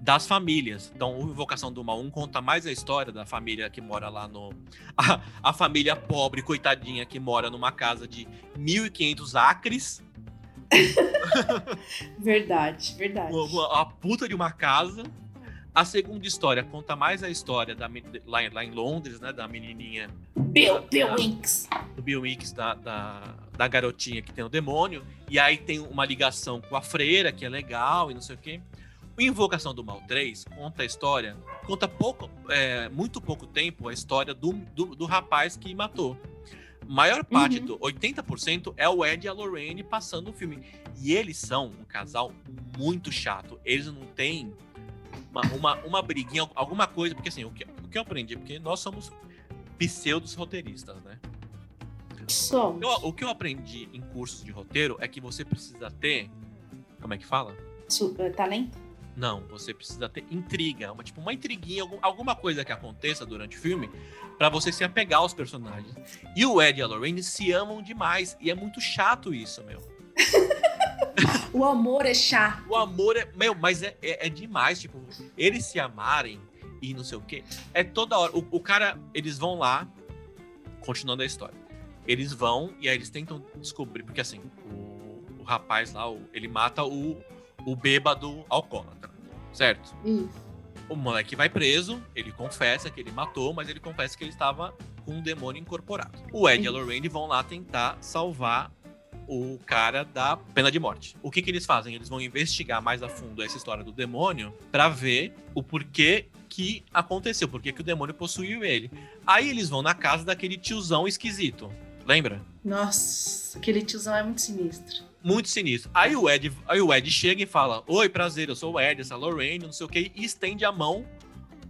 das famílias. Então, o Invocação do Mal 1 conta mais a história da família que mora lá no. A, a família pobre, coitadinha, que mora numa casa de 1.500 acres. Verdade, verdade. uma, uma- a puta de uma casa. A segunda história conta mais a história da, lá, em- lá em Londres, né? Da menininha Bill, Bill Winks. do Bill da, da, da garotinha que tem o demônio. E aí tem uma ligação com a freira, que é legal e não sei o quê. O Invocação do Mal 3 conta a história, conta pouco, é, muito pouco tempo a história do, do, do rapaz que matou. Maior parte Uhum. do 80% é o Ed e a Lorraine passando o filme. E eles são um casal muito chato. Eles não têm uma, uma, uma briguinha, alguma coisa. Porque assim, o que, o que eu aprendi? Porque nós somos pseudos roteiristas, né? Somos. Eu- o que eu aprendi em cursos de roteiro é que você precisa ter. Como é que fala? Su- eh, Talento? Não, você precisa ter intriga, uma, tipo uma intriguinha, algum- alguma coisa que aconteça durante o filme pra você se apegar aos personagens. E o Ed e a Lorraine se amam demais e é muito chato isso, meu. O amor é chato. O amor é, meu, mas é, é, é demais, tipo, eles se amarem e não sei o quê. É toda hora. O, o cara, eles vão lá, continuando a história. Eles vão e aí eles tentam descobrir, porque assim, o, o rapaz lá, o- ele mata o, o bêbado alcoólatra, certo? Isso. O moleque vai preso, ele confessa que ele matou, mas ele confessa que ele estava com um demônio incorporado. O Ed e a Lorraine vão lá tentar salvar o cara da pena de morte. O que, que eles fazem? Eles vão investigar mais a fundo essa história do demônio pra ver o porquê que aconteceu, por que que o demônio possuiu ele. Aí eles vão na casa daquele tiozão esquisito. Lembra? Nossa, aquele tiozão é muito sinistro. Muito sinistro. Aí o Ed, aí o Ed chega e fala: Oi, prazer, eu sou o Ed, essa é a Lorraine, não sei o que, e estende a mão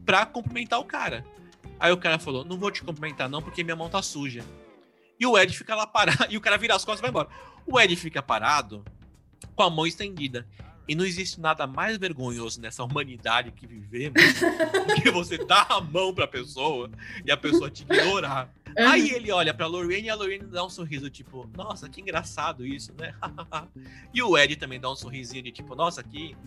pra cumprimentar o cara. Aí o cara falou: Não vou te cumprimentar, não, porque minha mão tá suja. E o Ed fica lá parado, e o cara vira as costas e vai embora. O Ed fica parado com a mão estendida. E não existe nada mais vergonhoso nessa humanidade que vivemos do que você dar a mão pra pessoa e a pessoa te ignorar. Aí ele olha pra Lorraine e a Lorraine dá um sorriso, tipo, nossa, que engraçado isso, né? e o Ed também dá um sorrisinho de tipo, nossa, que,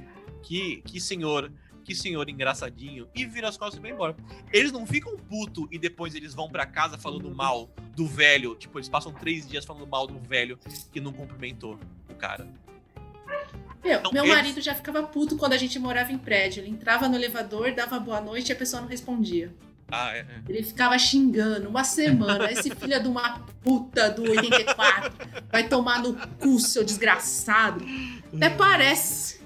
que, que senhor, que senhor engraçadinho. E vira as costas e vai embora. Eles não ficam puto e depois eles vão pra casa falando mal do velho. Tipo, eles passam três dias falando mal do velho que não cumprimentou o cara. Meu, Não, meu eles- marido já ficava puto quando a gente morava em prédio. Ele entrava no elevador, dava boa noite e a pessoa não respondia. Ah, é. é. Ele ficava xingando uma semana. Esse filho de uma puta do 84 vai tomar no cu, seu desgraçado. Até parece.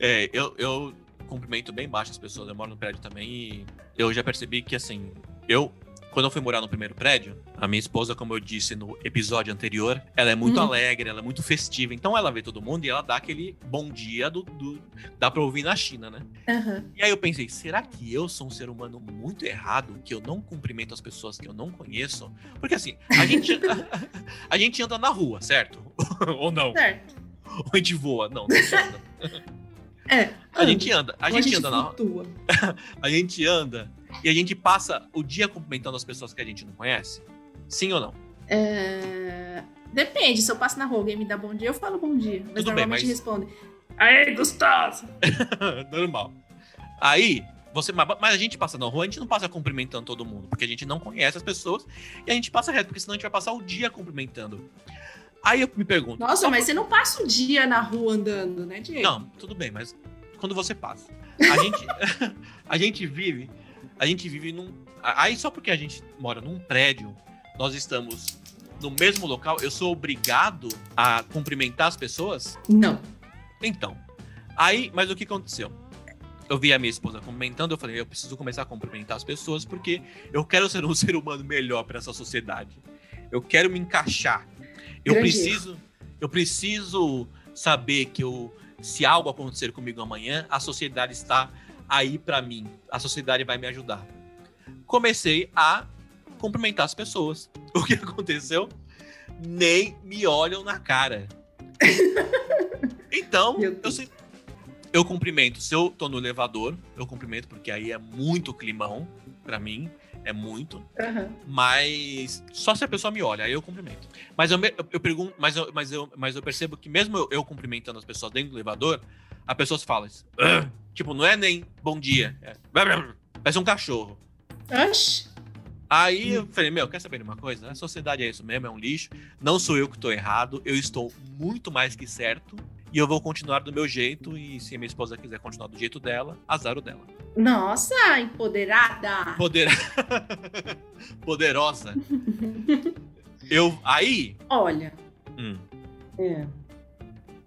É, eu, eu cumprimento bem baixo as pessoas. Eu moro no prédio também e eu já percebi que, assim, eu, quando eu fui morar no primeiro prédio, a minha esposa, como eu disse no episódio anterior, ela é muito Uhum. alegre, ela é muito festiva. Então ela vê todo mundo e ela dá aquele bom dia do. do dá pra ouvir na China, né? Aham. E aí eu pensei, será que eu sou um ser humano muito errado, que eu não cumprimento as pessoas que eu não conheço? Porque assim, a gente, a gente anda na rua, certo? Ou não? Certo. Ou a gente voa? Não, não anda. É. A gente anda, a Ou a gente gente anda na flutua. a gente anda e a gente passa o dia cumprimentando as pessoas que a gente não conhece? Sim ou não? É, Depende, se eu passo na rua e alguém me dá bom dia, eu falo bom dia. Mas Tudo bem, normalmente mas- responde. Aê, gostosa! Normal. Aí, você, mas mas a gente passa na rua, a gente não passa cumprimentando todo mundo, porque a gente não conhece as pessoas e a gente passa reto, porque senão a gente vai passar o dia cumprimentando. Aí eu me pergunto. Nossa, mas você não passa o dia na rua andando, né, Diego? Não, tudo bem, mas quando você passa. A gente, a gente vive, a gente vive num, Aí só porque a gente mora num prédio, nós estamos no mesmo local, eu sou obrigado a cumprimentar as pessoas? Não. Então. Aí, mas o que aconteceu? Eu vi a minha esposa cumprimentando, eu falei, eu preciso começar a cumprimentar as pessoas porque eu quero ser um ser humano melhor para essa sociedade. Eu quero me encaixar. Eu Grande preciso, eu preciso saber que eu, se algo acontecer comigo amanhã, a sociedade está aí para mim. A sociedade vai me ajudar. Comecei a cumprimentar as pessoas. O que aconteceu? Nem me olham na cara. Então, eu, sei- eu cumprimento. Se eu tô no elevador, eu cumprimento, porque aí é muito climão pra mim. É muito. Aham. Mas só se a pessoa me olha, aí eu cumprimento. Mas eu, eu, eu pergunto, mas eu, mas, eu, mas eu percebo que mesmo eu, eu cumprimentando as pessoas dentro do elevador, a pessoa fala isso. "Ah", Tipo, não é nem bom dia. É, parece um cachorro. Oxi. Aí eu falei, meu, quer saber de uma coisa? A sociedade é isso mesmo, é um lixo. Não sou eu que estou errado, eu estou muito mais que certo. E eu vou continuar do meu jeito. E se a minha esposa quiser continuar do jeito dela, azar o dela. Nossa, empoderada. Poder... Poderosa. Eu. Aí. Olha, Hum, é.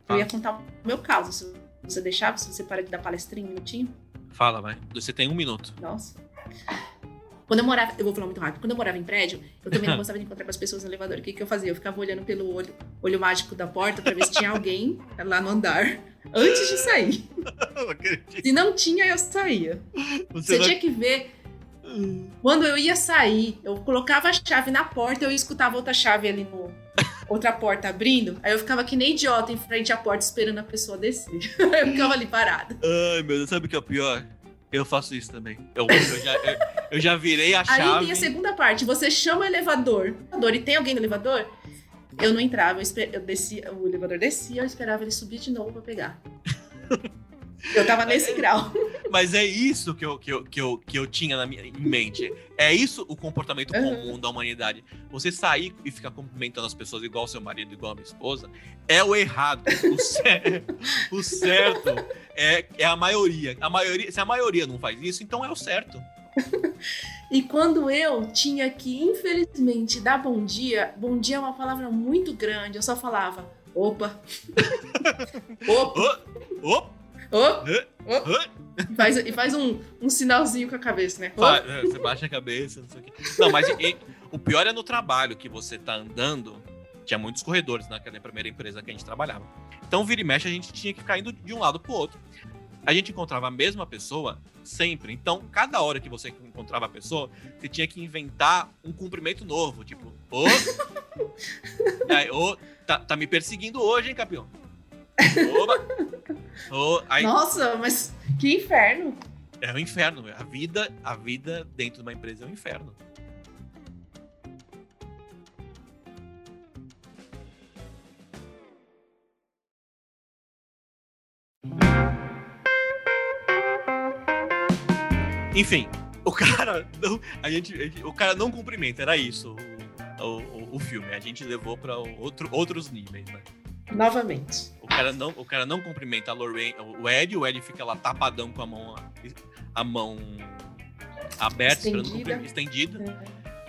Ah. eu ia contar o meu caso. Se você deixava, se você para de dar palestrinha um minutinho. fala, vai. Você tem um minuto. Nossa. Quando eu morava, eu vou falar muito rápido. Quando eu morava em prédio, eu também não gostava de encontrar com as pessoas no elevador. O que, que eu fazia? Eu ficava olhando pelo olho, olho mágico da porta pra ver se tinha alguém lá no andar antes de sair. Não. Se não tinha, eu saía. Você Você não- tinha que ver. Quando eu ia sair, eu colocava a chave na porta, eu escutava outra chave ali no. Outra porta abrindo, aí eu ficava que nem idiota em frente à porta esperando a pessoa descer. eu ficava ali parada. Ai, meu Deus, sabe o que é o pior? Eu faço isso também. Eu, eu já, eu, eu já virei a Aí chave. tem a segunda parte, você chama o elevador. elevador, E tem alguém no elevador? Eu não entrava, eu, esper- eu descia, o elevador descia, eu esperava ele subir de novo pra pegar. Eu tava nesse grau. Mas é isso que eu, que eu, que eu, que eu tinha na minha, em mente. É isso o comportamento Uhum. comum da humanidade. Você sair e ficar cumprimentando as pessoas igual seu marido, igual a minha esposa, é o errado. O, cer- o certo é, é a maioria. a maioria. Se a maioria não faz isso, então é o certo. E quando eu tinha que, infelizmente, dar bom dia, bom dia é uma palavra muito grande, eu só falava, opa, opa, ô, opa, Faz, e faz um, um sinalzinho com a cabeça, né? É, Você baixa a cabeça, não sei o quê. Não, mas e- o pior é no trabalho que você tá andando. Tinha muitos corredores naquela primeira empresa que a gente trabalhava. Então, vira e mexe, a gente tinha que ficar indo de um lado pro outro. A gente encontrava a mesma pessoa sempre. Então, cada hora que você encontrava a pessoa, você tinha que inventar um cumprimento novo. Tipo, ô. Aí, ô, tá, tá me perseguindo hoje, hein, campeão? Oba! Ô, aí, Nossa, mas que inferno. é um inferno. A vida, a vida dentro de uma empresa é um inferno. Enfim, o cara não, a gente, a gente- o cara não cumprimenta, era isso o, o, o filme. A gente levou para outro, outros níveis, né? Novamente. O cara não, o cara não cumprimenta a Lorraine, o Ed, o Ed fica lá tapadão com a mão, a mão aberta, esperando Estendida. estendida.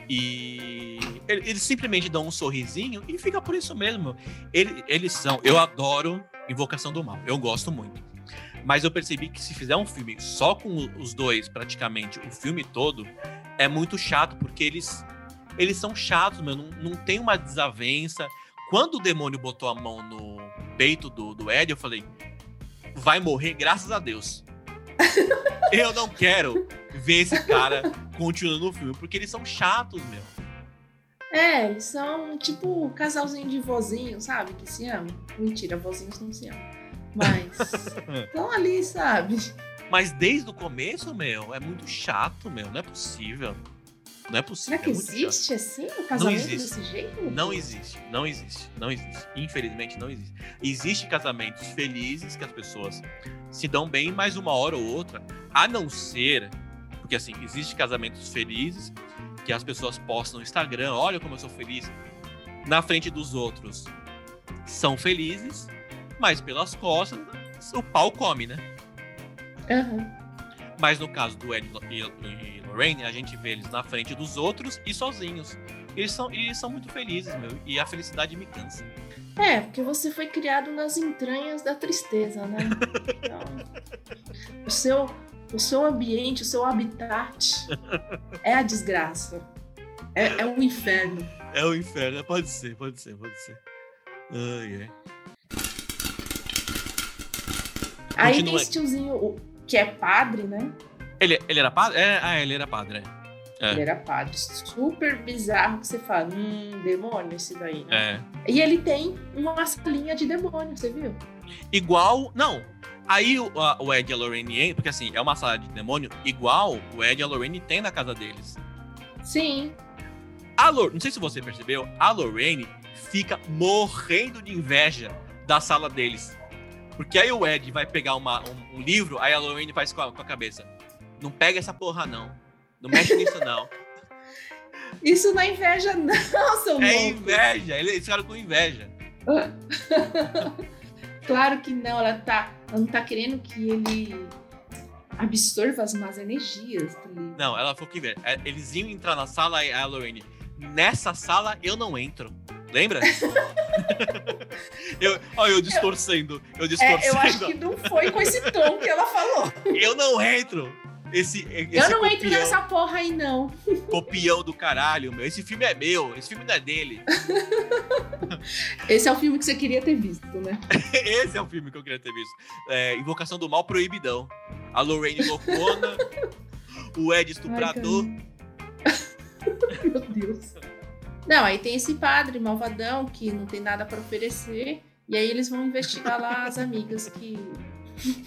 E ele- eles simplesmente dão um sorrisinho e fica por isso mesmo. Ele- eles são. Eu adoro Invocação do Mal. Eu gosto muito. Mas eu percebi que se fizer um filme só com os dois, praticamente, o filme todo, é muito chato, porque eles. Eles são chatos, meu. Não, não tem uma desavença. Quando o demônio botou a mão no peito do, do Ed, eu falei: vai morrer, graças a Deus. eu não quero ver esse cara continuando no filme, porque eles são chatos, meu. É, eles são tipo um casalzinho de vozinho, sabe? Que se amam. Mentira, vozinhos não se amam. Mas estão ali, sabe? Mas desde o começo, meu, é muito chato, meu. Não é possível. Não é possível. Será que é muito chato. existe assim um casamento existe. desse jeito? Não existe, não existe, não existe. Infelizmente não existe. Existe casamentos felizes que as pessoas se dão bem, mas uma hora ou outra, a não ser, porque assim, existe casamentos felizes que as pessoas postam no Instagram, olha como eu sou feliz, na frente dos outros. São felizes, mas pelas costas o pau come, né? Aham. Mas no caso do Ed e e Lorraine, a gente vê eles na frente dos outros e sozinhos. Eles são, eles são muito felizes, meu. E a felicidade me cansa. É, porque você foi criado nas entranhas da tristeza, né? Então, o, seu, o seu ambiente, o seu habitat é a desgraça. É, é o inferno. É o inferno, pode ser, pode ser, pode ser. Ai, ai. Aí Continua tem esse tiozinho o- que é padre, né? Ele, ele era padre? É, ah, ele era padre, é. É. Ele era padre. Super bizarro que você fala, hum, demônio esse daí, né? É. E ele tem uma salinha de demônio, você viu? Igual. Não. Aí o, a- o Ed e a Lorraine entram, porque assim, é uma sala de demônio igual o Ed e a Lorraine tem na casa deles. Sim. A Lor... Não sei se você percebeu, a Lorraine fica morrendo de inveja da sala deles. Porque aí o Ed vai pegar uma- um, um livro, aí a Lorraine faz com a, com a cabeça. Não pega essa porra, não. Não mexe nisso, não. Isso não é inveja, não, seu É louco. inveja. Eles ficaram com inveja. Claro que não, ela tá. Ela não tá querendo que ele absorva as más energias do livro. Não, ela falou que inveja. É, Eles iam entrar na sala, aí a Lorraine. Nessa sala eu não entro. Lembra? eu, olha, eu distorcendo. Eu distorcendo. É, eu acho que não foi com esse tom que ela falou. Eu não entro. Esse, esse eu não entro copião, nessa porra aí, não. copião do caralho, meu. Esse filme é meu, esse filme não é dele. Esse é o filme que você queria ter visto, né? Esse é o filme que eu queria ter visto. É, Invocação do Mal Proibidão. A Lorraine loucona, o Ed estuprador. Meu Deus. Não, aí tem esse padre malvadão que não tem nada pra oferecer. E aí eles vão investigar lá as amigas que.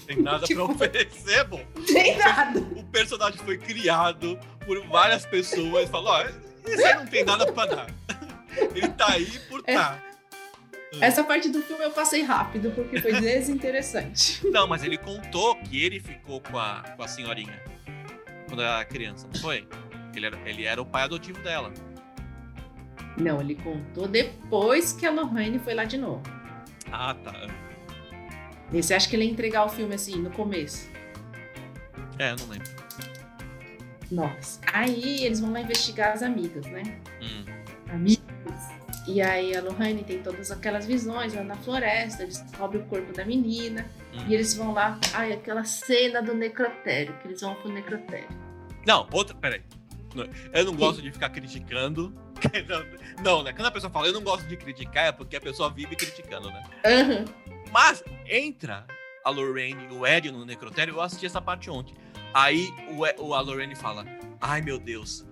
Tem nada Tipo- pra oferecer, bom. Tem nada. O personagem foi criado por várias pessoas. Falou, ó, esse aí não tem nada pra dar. Ele tá aí por É. tá. Essa parte do filme eu passei rápido porque foi desinteressante. Não, mas ele contou que ele ficou com a, com a senhorinha quando era criança, não foi? Ele era, ele era o pai adotivo dela. Não, ele contou depois que a Lorraine foi lá de novo. Ah, tá. E você acha que ele ia entregar o filme assim, no começo? É, eu não lembro. Nossa. Aí eles vão lá investigar as amigas, né? Hum. Amigas. E aí a Lorraine tem todas aquelas visões lá na floresta, descobre o corpo da menina. Hum. E eles vão lá. Ai, aquela cena do necrotério, que eles vão pro necrotério. Não, outra. Peraí. Eu não gosto de ficar criticando. Não, né? Quando a pessoa fala eu não gosto de criticar, é porque a pessoa vive criticando, né? Aham. Mas entra a Lorraine e o Ed no necrotério, eu assisti essa parte ontem. Aí o, a Lorraine fala: Ai meu Deus,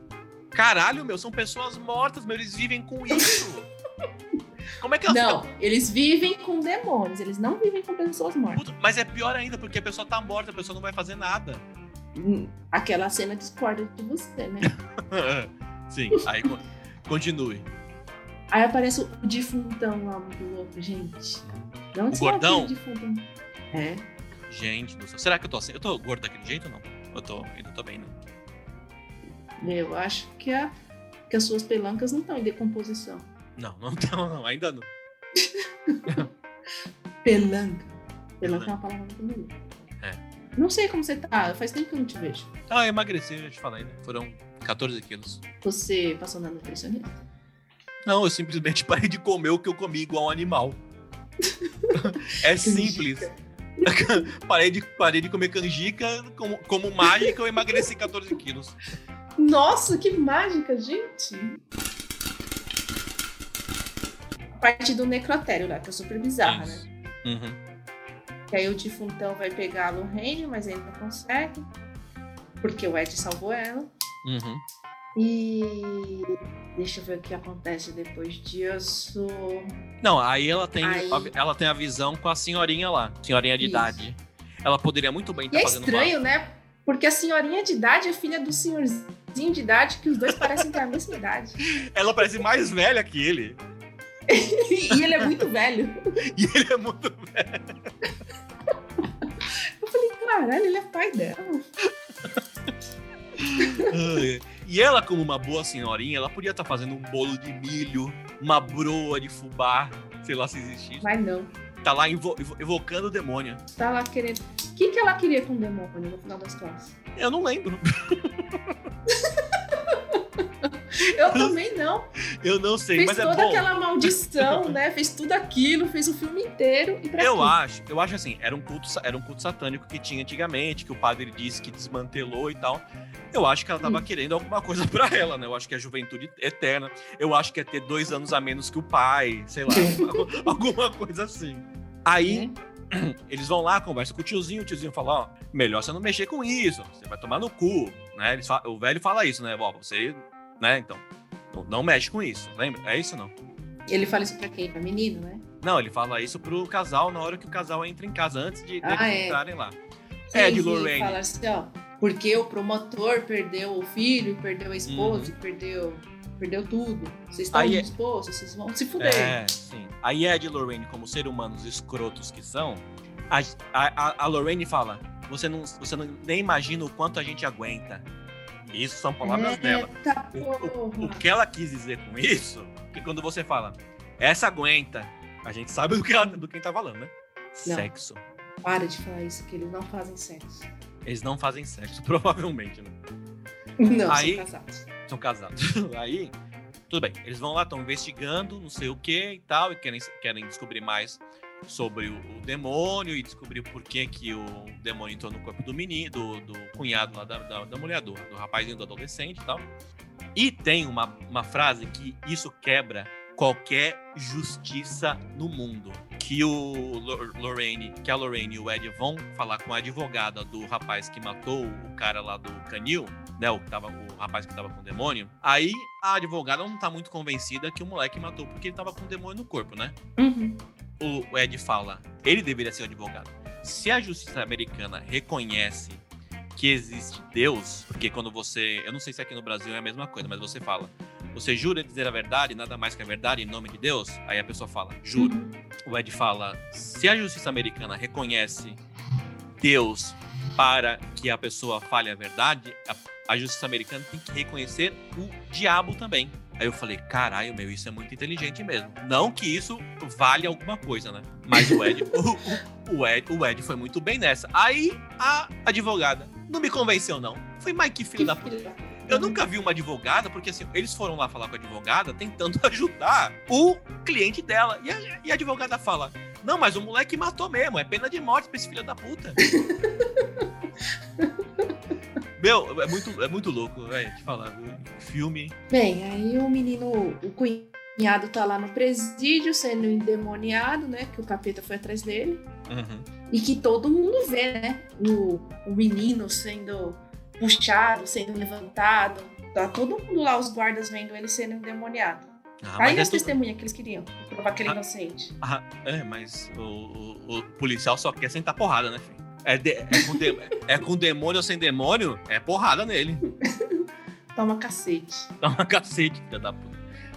caralho, meu, são pessoas mortas, meu, eles vivem com isso. Como é que elas Não, eles vivem com demônios, eles não vivem com pessoas mortas. Mas é pior ainda, porque a pessoa tá morta, a pessoa não vai fazer nada. Aquela cena discorda de você, né? Sim, aí co- continue. Aí aparece o defuntão lá muito louco, gente. De onde O gordão? defuntão? É. Gente do céu. Será que eu tô assim? Eu tô gordo daquele jeito ou não? Eu tô, ainda tô bem, né? Eu acho que, a, que as suas pelancas não estão em decomposição. Não, não, não, não, ainda não. Pelanca. Pelanca é uma palavra muito bonita. Não sei como você tá, faz tempo que eu não te vejo. Ah, eu emagreci, já te falei, né? Foram 14 quilos. Você passou na nutricionista? Não, eu simplesmente parei de comer o que eu comi igual um animal. é simples. parei, de, parei de comer canjica, como, como mágica, eu emagreci 14 quilos. Nossa, que mágica, gente! A parte do necrotério lá, que é super bizarra, né? Isso. Uhum. Que aí o defuntão vai pegar a Lorraine, mas ele não consegue. Porque o Ed salvou ela. Uhum. E. Deixa eu ver o que acontece depois disso. Não, aí ela tem, Aí- a, ela tem a visão com a senhorinha lá, senhorinha de Isso. idade. Ela poderia muito bem estar é fazendo estranho, né? Porque a senhorinha de idade é filha do senhorzinho de idade, que os dois parecem ter a mesma idade. Ela parece mais velha que ele. E ele é muito velho. E ele é muito falei, caralho, ele é pai dela. E ela, como uma boa senhorinha, ela podia estar fazendo um bolo de milho, uma broa de fubá, sei lá se existe isso. Mas não. Tá lá evo- evocando o demônio. Tá lá querendo. O que, que ela queria com o demônio no final das contas? Eu não lembro. Eu também não. Eu não sei, fez mas é toda bom. aquela maldição, né? Fez tudo aquilo, fez o filme inteiro e pra Eu quê? acho, eu acho assim, era um culto, era um culto satânico que tinha antigamente, que o padre disse que desmantelou e tal. Eu acho que ela tava Hum. querendo alguma coisa pra ela, né? Eu acho que é juventude eterna. Eu acho que é ter dois anos a menos que o pai, sei lá, alguma coisa assim. Aí Né? eles vão lá, conversam com o tiozinho, o tiozinho fala, ó, melhor você não mexer com isso, você vai tomar no cu, né? Eles fa- o velho fala isso, né? Ó, você, né? Então, não- mexe com isso, lembra? É isso não? Ele fala isso pra quem? Pra menino, né? Não, ele fala isso pro casal na hora que o casal entra em casa, antes de, de Ah, é. entrarem lá. Sim, É, de Lorraine. Fala assim, ó. Porque o promotor perdeu o filho, perdeu a esposa, Uhum. perdeu, perdeu tudo. Vocês estão Aí é- dispostos, vocês vão se fuder. É, sim. Aí Ed e Lorraine, como seres humanos escrotos que são, a, a, a Lorraine fala: você não, você não nem imagina o quanto a gente aguenta. Isso são palavras dela. Eita O, o- o que ela quis dizer com isso, que quando você fala, essa aguenta, a gente sabe do que, ela, do quem tá falando, né? Não. Sexo. Para de falar isso, que eles não fazem sexo. Eles não fazem sexo, provavelmente, né? Não, Aí- são casados. são casados. Aí, tudo bem. Eles vão lá, estão investigando, não sei o que e tal, e querem, querem descobrir mais sobre o, o demônio e descobrir por que, que o demônio entrou no corpo do menino, do, do cunhado lá da, da, da mulher, do, do rapazinho, do adolescente e tal. E tem uma, uma frase que isso quebra qualquer justiça no mundo. Que o Lor- Lorraine, que a Lorraine e o Ed vão falar com a advogada do rapaz que matou o cara lá do canil, né? O, que tava, o rapaz que tava com o demônio. Aí a advogada não tá muito convencida que o moleque matou porque ele tava com o demônio no corpo, né? Uhum. O Ed fala, ele deveria ser o advogado. Se a justiça americana reconhece que existe Deus, porque quando você, eu não sei se aqui no Brasil é a mesma coisa, mas você fala, você jura dizer a verdade, nada mais que a verdade em nome de Deus? Aí a pessoa fala, juro. O Ed fala, se a justiça americana reconhece Deus para que a pessoa fale a verdade, a, a justiça americana tem que reconhecer o diabo também. Aí eu falei, caralho, meu, isso é muito inteligente mesmo. Não que isso vale alguma coisa, né? Mas o Ed, o, o, Ed, o Ed foi muito bem nessa. Aí a advogada não me convenceu, não. Foi, que filho Que da puta. Eu nunca vi uma advogada, porque assim, eles foram lá falar com a advogada tentando ajudar o cliente dela. E a, e a advogada fala: Não, mas o moleque matou mesmo, é pena de morte pra esse filho da puta. Meu, é muito, é muito louco, velho, te falar. Filme. Bem, aí o menino, o cunhado tá lá no presídio sendo endemoniado, né? Que o capeta foi atrás dele. Uhum. E que todo mundo vê, né? O, o menino sendo puxado, sendo levantado. Tá todo mundo lá, os guardas vendo ele sendo endemoniado. Ah, Aí mas é as tudo- testemunhas que eles queriam, provar que ele é Ah. inocente. Ah, é, mas o, o- o policial só quer sentar porrada, né, filho? É, de- é com de- é com demônio ou sem demônio, é porrada nele. Toma cacete. Uma cacete, filha da puta.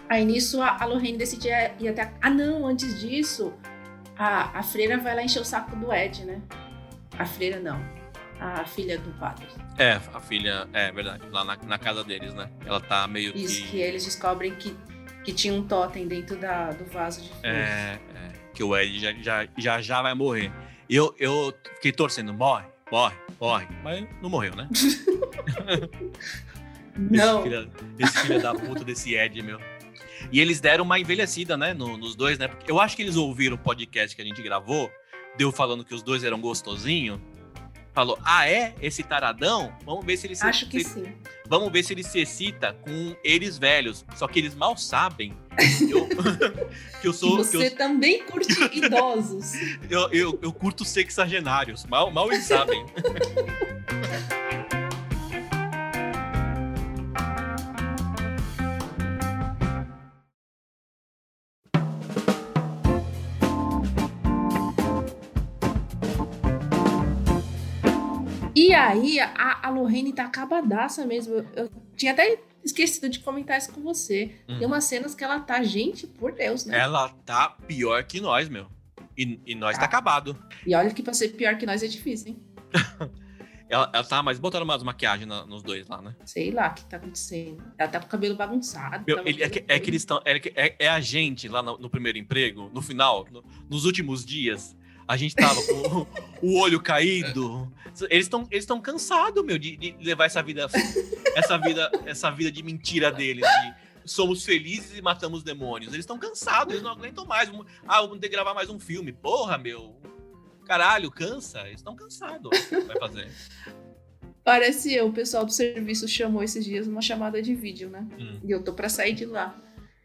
Aí nisso a, a Lorraine decide ir até. Ah, não, antes disso, a, a freira vai lá encher o saco do Ed, né? A freira não. A filha do padre. É, a filha, é verdade, lá na, na casa deles, né? Ela tá meio Isso, que. que eles descobrem que, que tinha um totem dentro da, do vaso de flores. É, é, que o Ed já, já, já, já vai morrer. E eu, eu fiquei torcendo, morre, morre, morre. Mas não morreu, né? Não. Esse filho, esse filho da puta desse Ed, meu. E eles deram uma envelhecida, né, no- nos dois, né? Porque eu acho que eles ouviram o podcast que a gente gravou, deu falando que os dois eram gostosinho. Falou, ah, é? Esse taradão? Vamos ver se ele se, Acho que se- sim. Vamos ver se ele se excita com eles velhos. Só que eles mal sabem que eu, que eu sou. Você eu, também curte idosos. eu, eu, eu curto sexagenários. Mal, mal eles sabem. E aí, a, a Lorraine tá acabadaça mesmo. Eu, eu tinha até esquecido de comentar isso com você. Uhum. Tem umas cenas que ela tá, gente, por Deus, né? Ela tá pior que nós, meu. E, e nós tá Tá. acabado. E olha que pra ser pior que nós é difícil, hein? Ela, ela tá, mas botaram umas maquiagens na- nos dois lá, né? Sei lá o que tá acontecendo. Ela tá com o cabelo bagunçado. Meu, tava ele- é, que, é que eles estão. É, é- é a gente lá no, no primeiro emprego, no final, no- nos últimos dias. A gente tava com o olho caído. Eles estão eles tão cansados, meu, de, de, levar essa vida, essa vida, essa vida de mentira deles. De somos felizes e matamos demônios. Eles estão cansados, eles não aguentam mais. Ah, vamos ter que gravar mais um filme. Porra, meu. Caralho, cansa. Eles estão cansados. Vai fazer. Parece eu, o pessoal do serviço chamou esses dias uma chamada de vídeo, né? Hum. E eu tô pra sair de lá.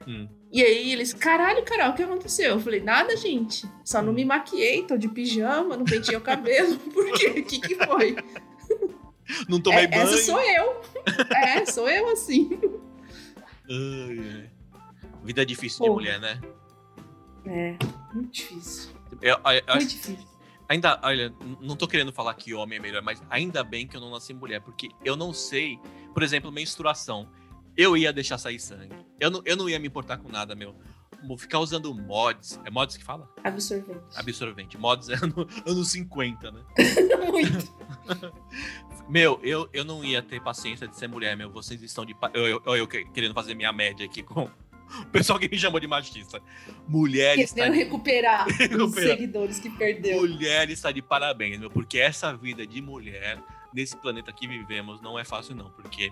Hum. E aí eles, caralho, Carol, o que aconteceu? Eu falei, nada, gente. Só não me maquiei, tô de pijama, não pentei o cabelo. Por quê? O que, que foi? Não tomei é, banho. Essa sou eu. É, sou eu assim. Ai, Vida difícil de mulher, né? É, muito difícil. Eu, eu, eu, muito difícil. Ainda, olha, não tô querendo falar que homem é melhor, mas ainda bem que eu não nasci mulher, porque eu não sei, por exemplo, menstruação. Eu ia deixar sair sangue. Eu não, eu não ia me importar com nada, meu. Vou ficar usando mods. É mods que fala? Absorvente. Absorvente. Mods é ano, anos 50, né? Muito. meu, eu, eu não ia ter paciência de ser mulher, meu. Vocês estão de. Eu, eu, eu, querendo fazer minha média aqui com o pessoal que me chamou de machista. Mulher está. De... recuperar, recuperar os seguidores que perdeu. Mulher está de parabéns, meu, porque essa vida de mulher nesse planeta que vivemos não é fácil, não. Porque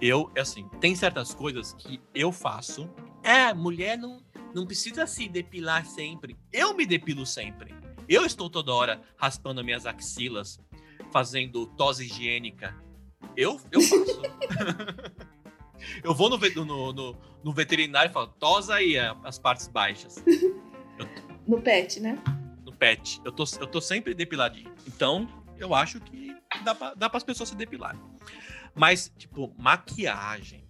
eu, assim, tem certas coisas que eu faço. É, mulher não, não precisa se depilar sempre. Eu me depilo sempre. Eu estou toda hora raspando minhas axilas, fazendo tosse higiênica. Eu, eu faço. eu vou no, no, no, no, veterinário e falo, tosa aí as partes baixas. Eu, no pet, né? No pet. Eu tô, eu tô sempre depiladinho. Então, eu acho que dá dá as pessoas se depilarem. Mas, tipo, maquiagem,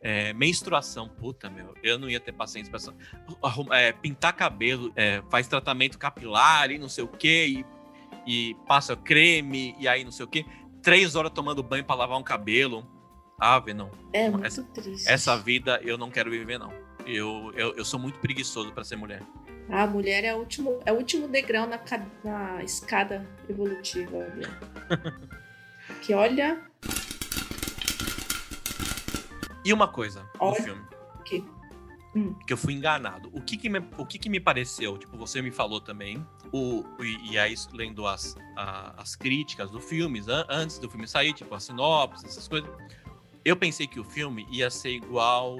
é, menstruação, puta, meu, eu não ia ter paciência pra é, pintar cabelo, é, faz tratamento capilar e não sei o que, e, passa creme e aí não sei o que, três horas tomando banho para lavar um cabelo. Ave, não. É muito essa, triste. Essa vida eu não quero viver, não. Eu, eu, eu sou muito preguiçoso para ser mulher. A mulher é o último, é o último degrau na, na escada evolutiva. que olha. E uma coisa olha, filme. Que? Hum. que eu fui enganado. O que que me, o que que me pareceu? Tipo, você me falou também, o, e, e aí lendo as, a, as críticas do filme, antes do filme sair, tipo, a sinopse, essas coisas, eu pensei que o filme ia ser igual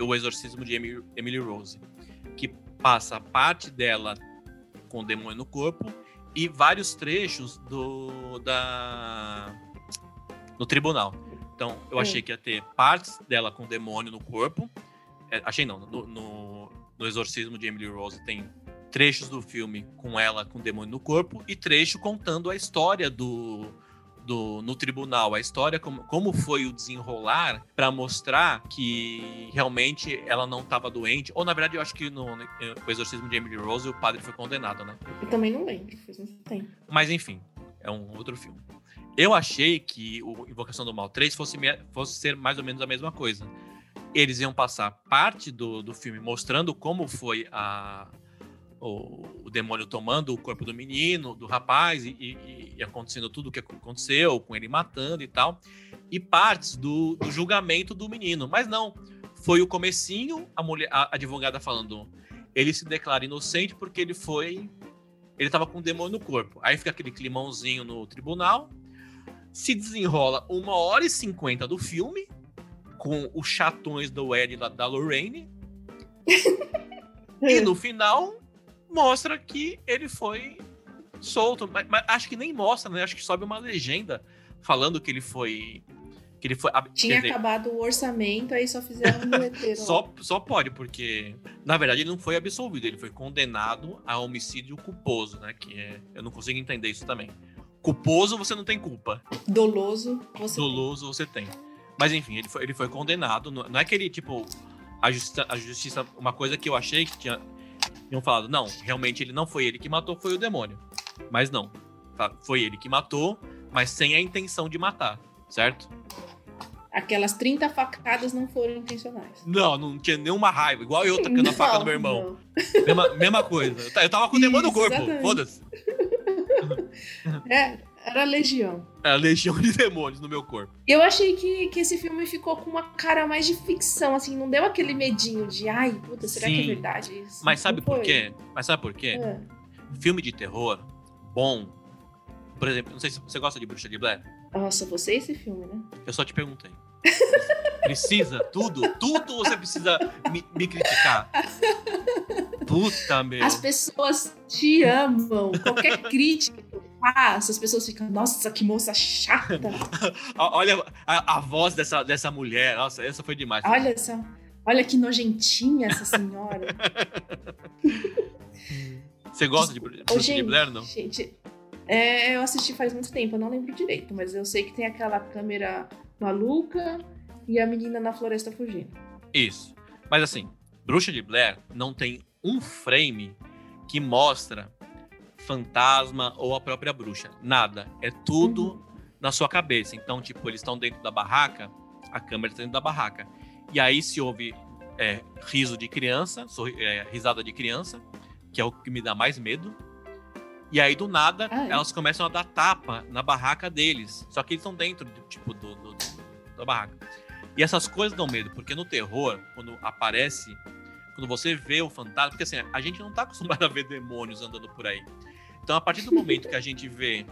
O Exorcismo de Emily, Emily Rose, que passa parte dela com o demônio no corpo e vários trechos do da no tribunal. Então, eu achei que ia ter partes dela com o demônio no corpo. É, achei não, no, no, no, Exorcismo de Emily Rose tem trechos do filme com ela com o demônio no corpo e trecho contando a história do, do, no tribunal, a história, como, como foi o desenrolar para mostrar que realmente ela não estava doente. Ou, na verdade, eu acho que no, no, exorcismo de Emily Rose o padre foi condenado, né? Eu também não lembro, faz muito tempo. Mas, enfim, é um outro filme. Eu achei que o Invocação do Mal 3 fosse, fosse ser mais ou menos a mesma coisa. Eles iam passar parte do, do filme mostrando como foi a, o, o, demônio tomando o corpo do menino, do rapaz, e, e, e, acontecendo tudo o que aconteceu, com ele matando e tal, e partes do, do, julgamento do menino. Mas não, foi o comecinho, a mulher, a advogada falando, ele se declara inocente porque ele foi, ele estava com o demônio no corpo. Aí fica aquele climãozinho no tribunal, se desenrola uma hora e cinquenta do filme, com os chatões do Ed e da Lorraine, e no final mostra que ele foi solto. Mas, mas, acho que nem mostra, né? Acho que sobe uma legenda falando que ele foi. Que ele foi. Tinha dizer, acabado o orçamento, aí só fizeram um bilheteiro. só, só pode, porque, na verdade, ele não foi absolvido, ele foi condenado a homicídio culposo, né? Que é. Eu não consigo entender isso também. Culposo, você não tem culpa. Doloso, você Doloso, tem. você tem. Mas enfim, ele foi, ele foi condenado. Não é que ele, tipo, a justiça, a justiça. Uma coisa que eu achei que tinha tinham falado, não, realmente ele não foi ele que matou, foi o demônio. Mas não. Tá? Foi ele que matou, mas sem a intenção de matar, certo? Aquelas 30 facadas não foram intencionais. Não, não tinha nenhuma raiva. Igual eu tacando não, a faca no meu irmão. Mesma, mesma coisa. Eu tava com o demônio no corpo, foda-se. É, era legião. Era legião de demônios no meu corpo. Eu achei que, que esse filme ficou com uma cara mais de ficção, assim, não deu aquele medinho de, ai, puta, será Sim. que é verdade isso? Mas sabe por quê? Mas sabe por quê? É. filme de terror bom. Por exemplo, não sei se você gosta de Bruxa de Blair. Nossa, você e esse filme, né? Eu só te perguntei. Precisa? Tudo? Tudo você precisa me, me criticar? Puta, meu. As pessoas te amam. Qualquer crítica que eu faço, as pessoas ficam, nossa, que moça chata. Olha a, a, voz dessa, dessa mulher. Nossa, essa foi demais. Olha essa. Olha que nojentinha essa senhora. Você gosta de Bruxa de Blair, não? Gente, é, eu assisti faz muito tempo, eu não lembro direito, mas eu sei que tem aquela câmera maluca e a menina na floresta fugindo. Isso. Mas assim, Bruxa de Blair não tem um frame que mostra fantasma ou a própria bruxa. Nada. É tudo uhum. na sua cabeça. Então, tipo, eles estão dentro da barraca, a câmera está dentro da barraca. E aí se ouve é, riso de criança, é, risada de criança, que é o que me dá mais medo. E aí, do nada, ah, é? elas começam a dar tapa na barraca deles. Só que eles estão dentro, tipo, do, do, do, da barraca. E essas coisas dão medo, porque no terror, quando aparece, quando você vê o fantasma, porque assim, a gente não tá acostumado a ver demônios andando por aí. Então, a partir do momento que a gente vê,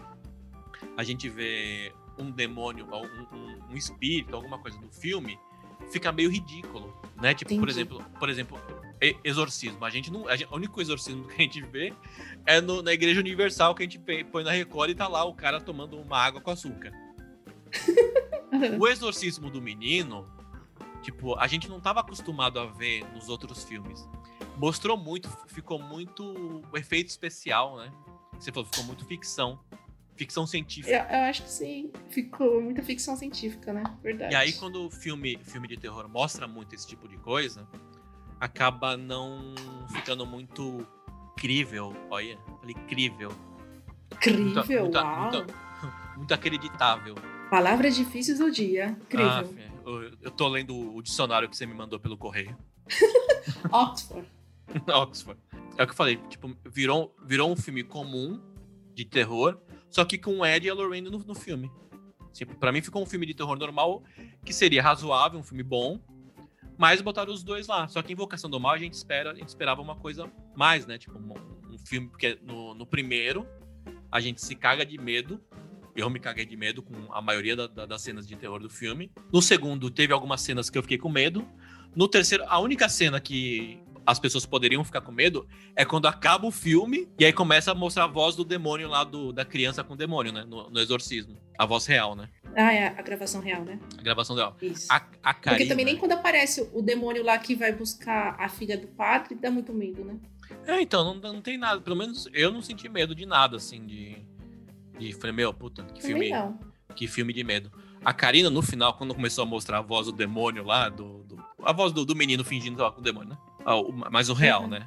a gente vê um demônio, um, um, um espírito, alguma coisa no filme, fica meio ridículo, né? Tipo, Entendi. por exemplo, por exemplo, exorcismo. A gente não, a gente, o único exorcismo que a gente vê é no, na Igreja Universal que a gente põe na Record e tá lá o cara tomando uma água com açúcar. o exorcismo do menino, tipo, a gente não tava acostumado a ver nos outros filmes. Mostrou muito, ficou muito efeito especial, né? Você falou, ficou muito ficção. Ficção científica. Eu, eu, acho que sim. Ficou muita ficção científica, né? Verdade. E aí, quando o filme, filme de terror mostra muito esse tipo de coisa, acaba não ficando muito crível. Olha, falei crível. Crível, muito, uau. Muito, muito, acreditável. Palavras difíceis do dia. Crível. Ah, eu, tô lendo o dicionário que você me mandou pelo correio. Oxford. Oxford. É o que eu falei, tipo, virou, virou um filme comum de terror, só que com o Ed e a Lorraine no, no filme. Tipo, pra mim ficou um filme de terror normal, que seria razoável, um filme bom, mas botaram os dois lá. Só que Invocação do Mal a gente espera, a gente esperava uma coisa mais, né? Tipo, um, um filme, porque no, no, primeiro a gente se caga de medo. Eu me caguei de medo com a maioria da, da, das cenas de terror do filme. No segundo, teve algumas cenas que eu fiquei com medo. No terceiro, a única cena que as pessoas poderiam ficar com medo é quando acaba o filme e aí começa a mostrar a voz do demônio lá, do, da criança com o demônio, né? No, no exorcismo. A voz real, né? Ah, é a gravação real, né? A gravação real. Isso. A, a Karina... Porque também nem quando aparece o demônio lá que vai buscar a filha do padre, dá muito medo, né? É, então, não, não tem nada. Pelo menos eu não senti medo de nada, assim, de. De. Falei, meu, puta, que filme. Não. Que filme de medo. A Karina, no final, quando começou a mostrar a voz do demônio lá, do, do a voz do, do menino fingindo estar com o demônio, né? Ah, mas o real, uhum. né?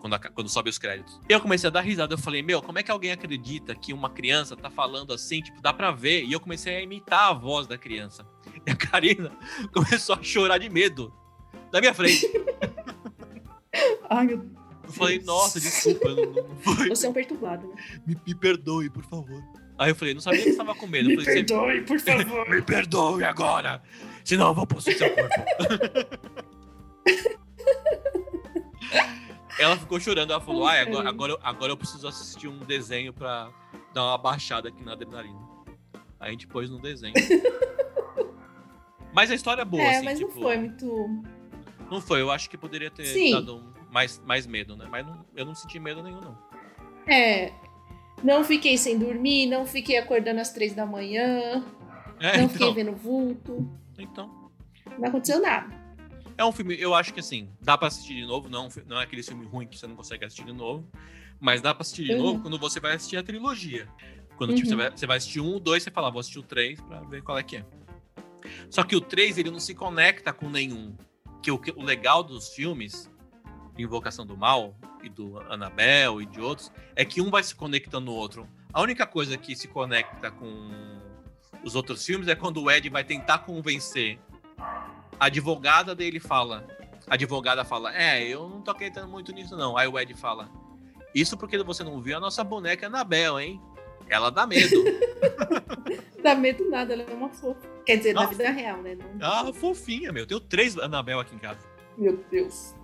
Quando, quando sobe os créditos. Eu comecei a dar risada, eu falei, meu, como é que alguém acredita que uma criança tá falando assim? Tipo, dá pra ver. E eu comecei a imitar a voz da criança. E a Karina começou a chorar de medo. Da minha frente. Ai, meu Deus. Eu falei, nossa, desculpa. Não, não foi. Você é um perturbado, né? Me, me perdoe, por favor. Aí eu falei, não sabia que você tava com medo. Me falei, perdoe, por favor. me perdoe agora. Senão eu vou possuir seu corpo. ela ficou chorando, ela falou: ah, agora, agora, agora eu preciso assistir um desenho pra dar uma baixada aqui na adrenalina. Aí a gente pôs no desenho. mas a história é boa, é, assim. mas tipo, não foi muito. Não foi, eu acho que poderia ter Sim. dado mais, mais medo, né? Mas não, eu não senti medo nenhum, não. É. Não fiquei sem dormir, não fiquei acordando às três da manhã. É, não então. fiquei vendo vulto. Então. Não aconteceu nada. É um filme, eu acho que assim, dá pra assistir de novo, não, não é aquele filme ruim que você não consegue assistir de novo, mas dá pra assistir de uhum. novo quando você vai assistir a trilogia. Quando uhum. tipo, você, vai, você vai assistir um, dois, você fala, ah, vou assistir o três pra ver qual é que é. Só que o três, ele não se conecta com nenhum. Que o, o legal dos filmes, Invocação do Mal, e do Annabelle e de outros, é que um vai se conectando no outro. A única coisa que se conecta com os outros filmes é quando o Ed vai tentar convencer a advogada dele fala. A advogada fala: É, eu não tô acreditando muito nisso, não. Aí o Ed fala: Isso porque você não viu a nossa boneca Anabel, hein? Ela dá medo. dá medo nada, ela é uma fofa. Quer dizer, na vida real, né? Não... Ah, fofinha, meu. Eu tenho três Anabel aqui em casa. Meu Deus.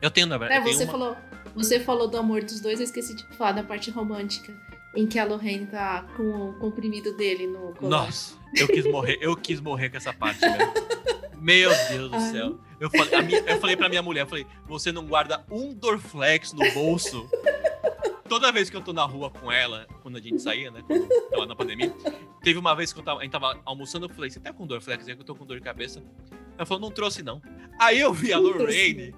Eu tenho, na verdade. É, você uma... falou. Você falou do amor dos dois, eu esqueci de falar da parte romântica. Em que a Lorraine tá com o comprimido dele no colar. Nossa, eu quis morrer, eu quis morrer com essa parte, meu. Meu Deus do Ai. céu. Eu falei, minha- eu falei pra minha mulher, eu falei, você não guarda um Dorflex no bolso? Toda vez que eu tô na rua com ela, quando a gente saía, né? Quando tava na pandemia, teve uma vez que eu tava, a gente tava almoçando, eu falei, você tá com Dorflex? que eu tô com dor de cabeça. Ela falou, não trouxe não. Aí eu vi a Lorraine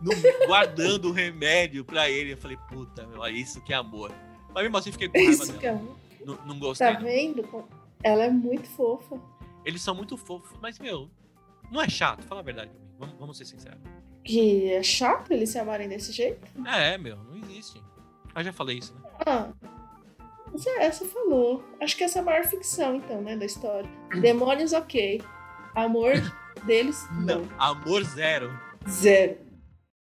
no- guardando o remédio pra ele. Eu falei, puta, meu, é isso que é amor. Mas mesmo assim fiquei com raiva Isso que dela. é Não, não gostei. Tá não. vendo? Ela é muito fofa. Eles são muito fofos, mas, meu, não é chato, fala a verdade pra mim. Vamos, vamos ser sinceros. Que é chato eles se amarem desse jeito. É, meu, não existe. Eu já falei isso, né? Ah, você, essa falou. Acho que essa é a maior ficção, então, né, da história. Demônios, ok. Amor deles, não. Amor zero. Zero.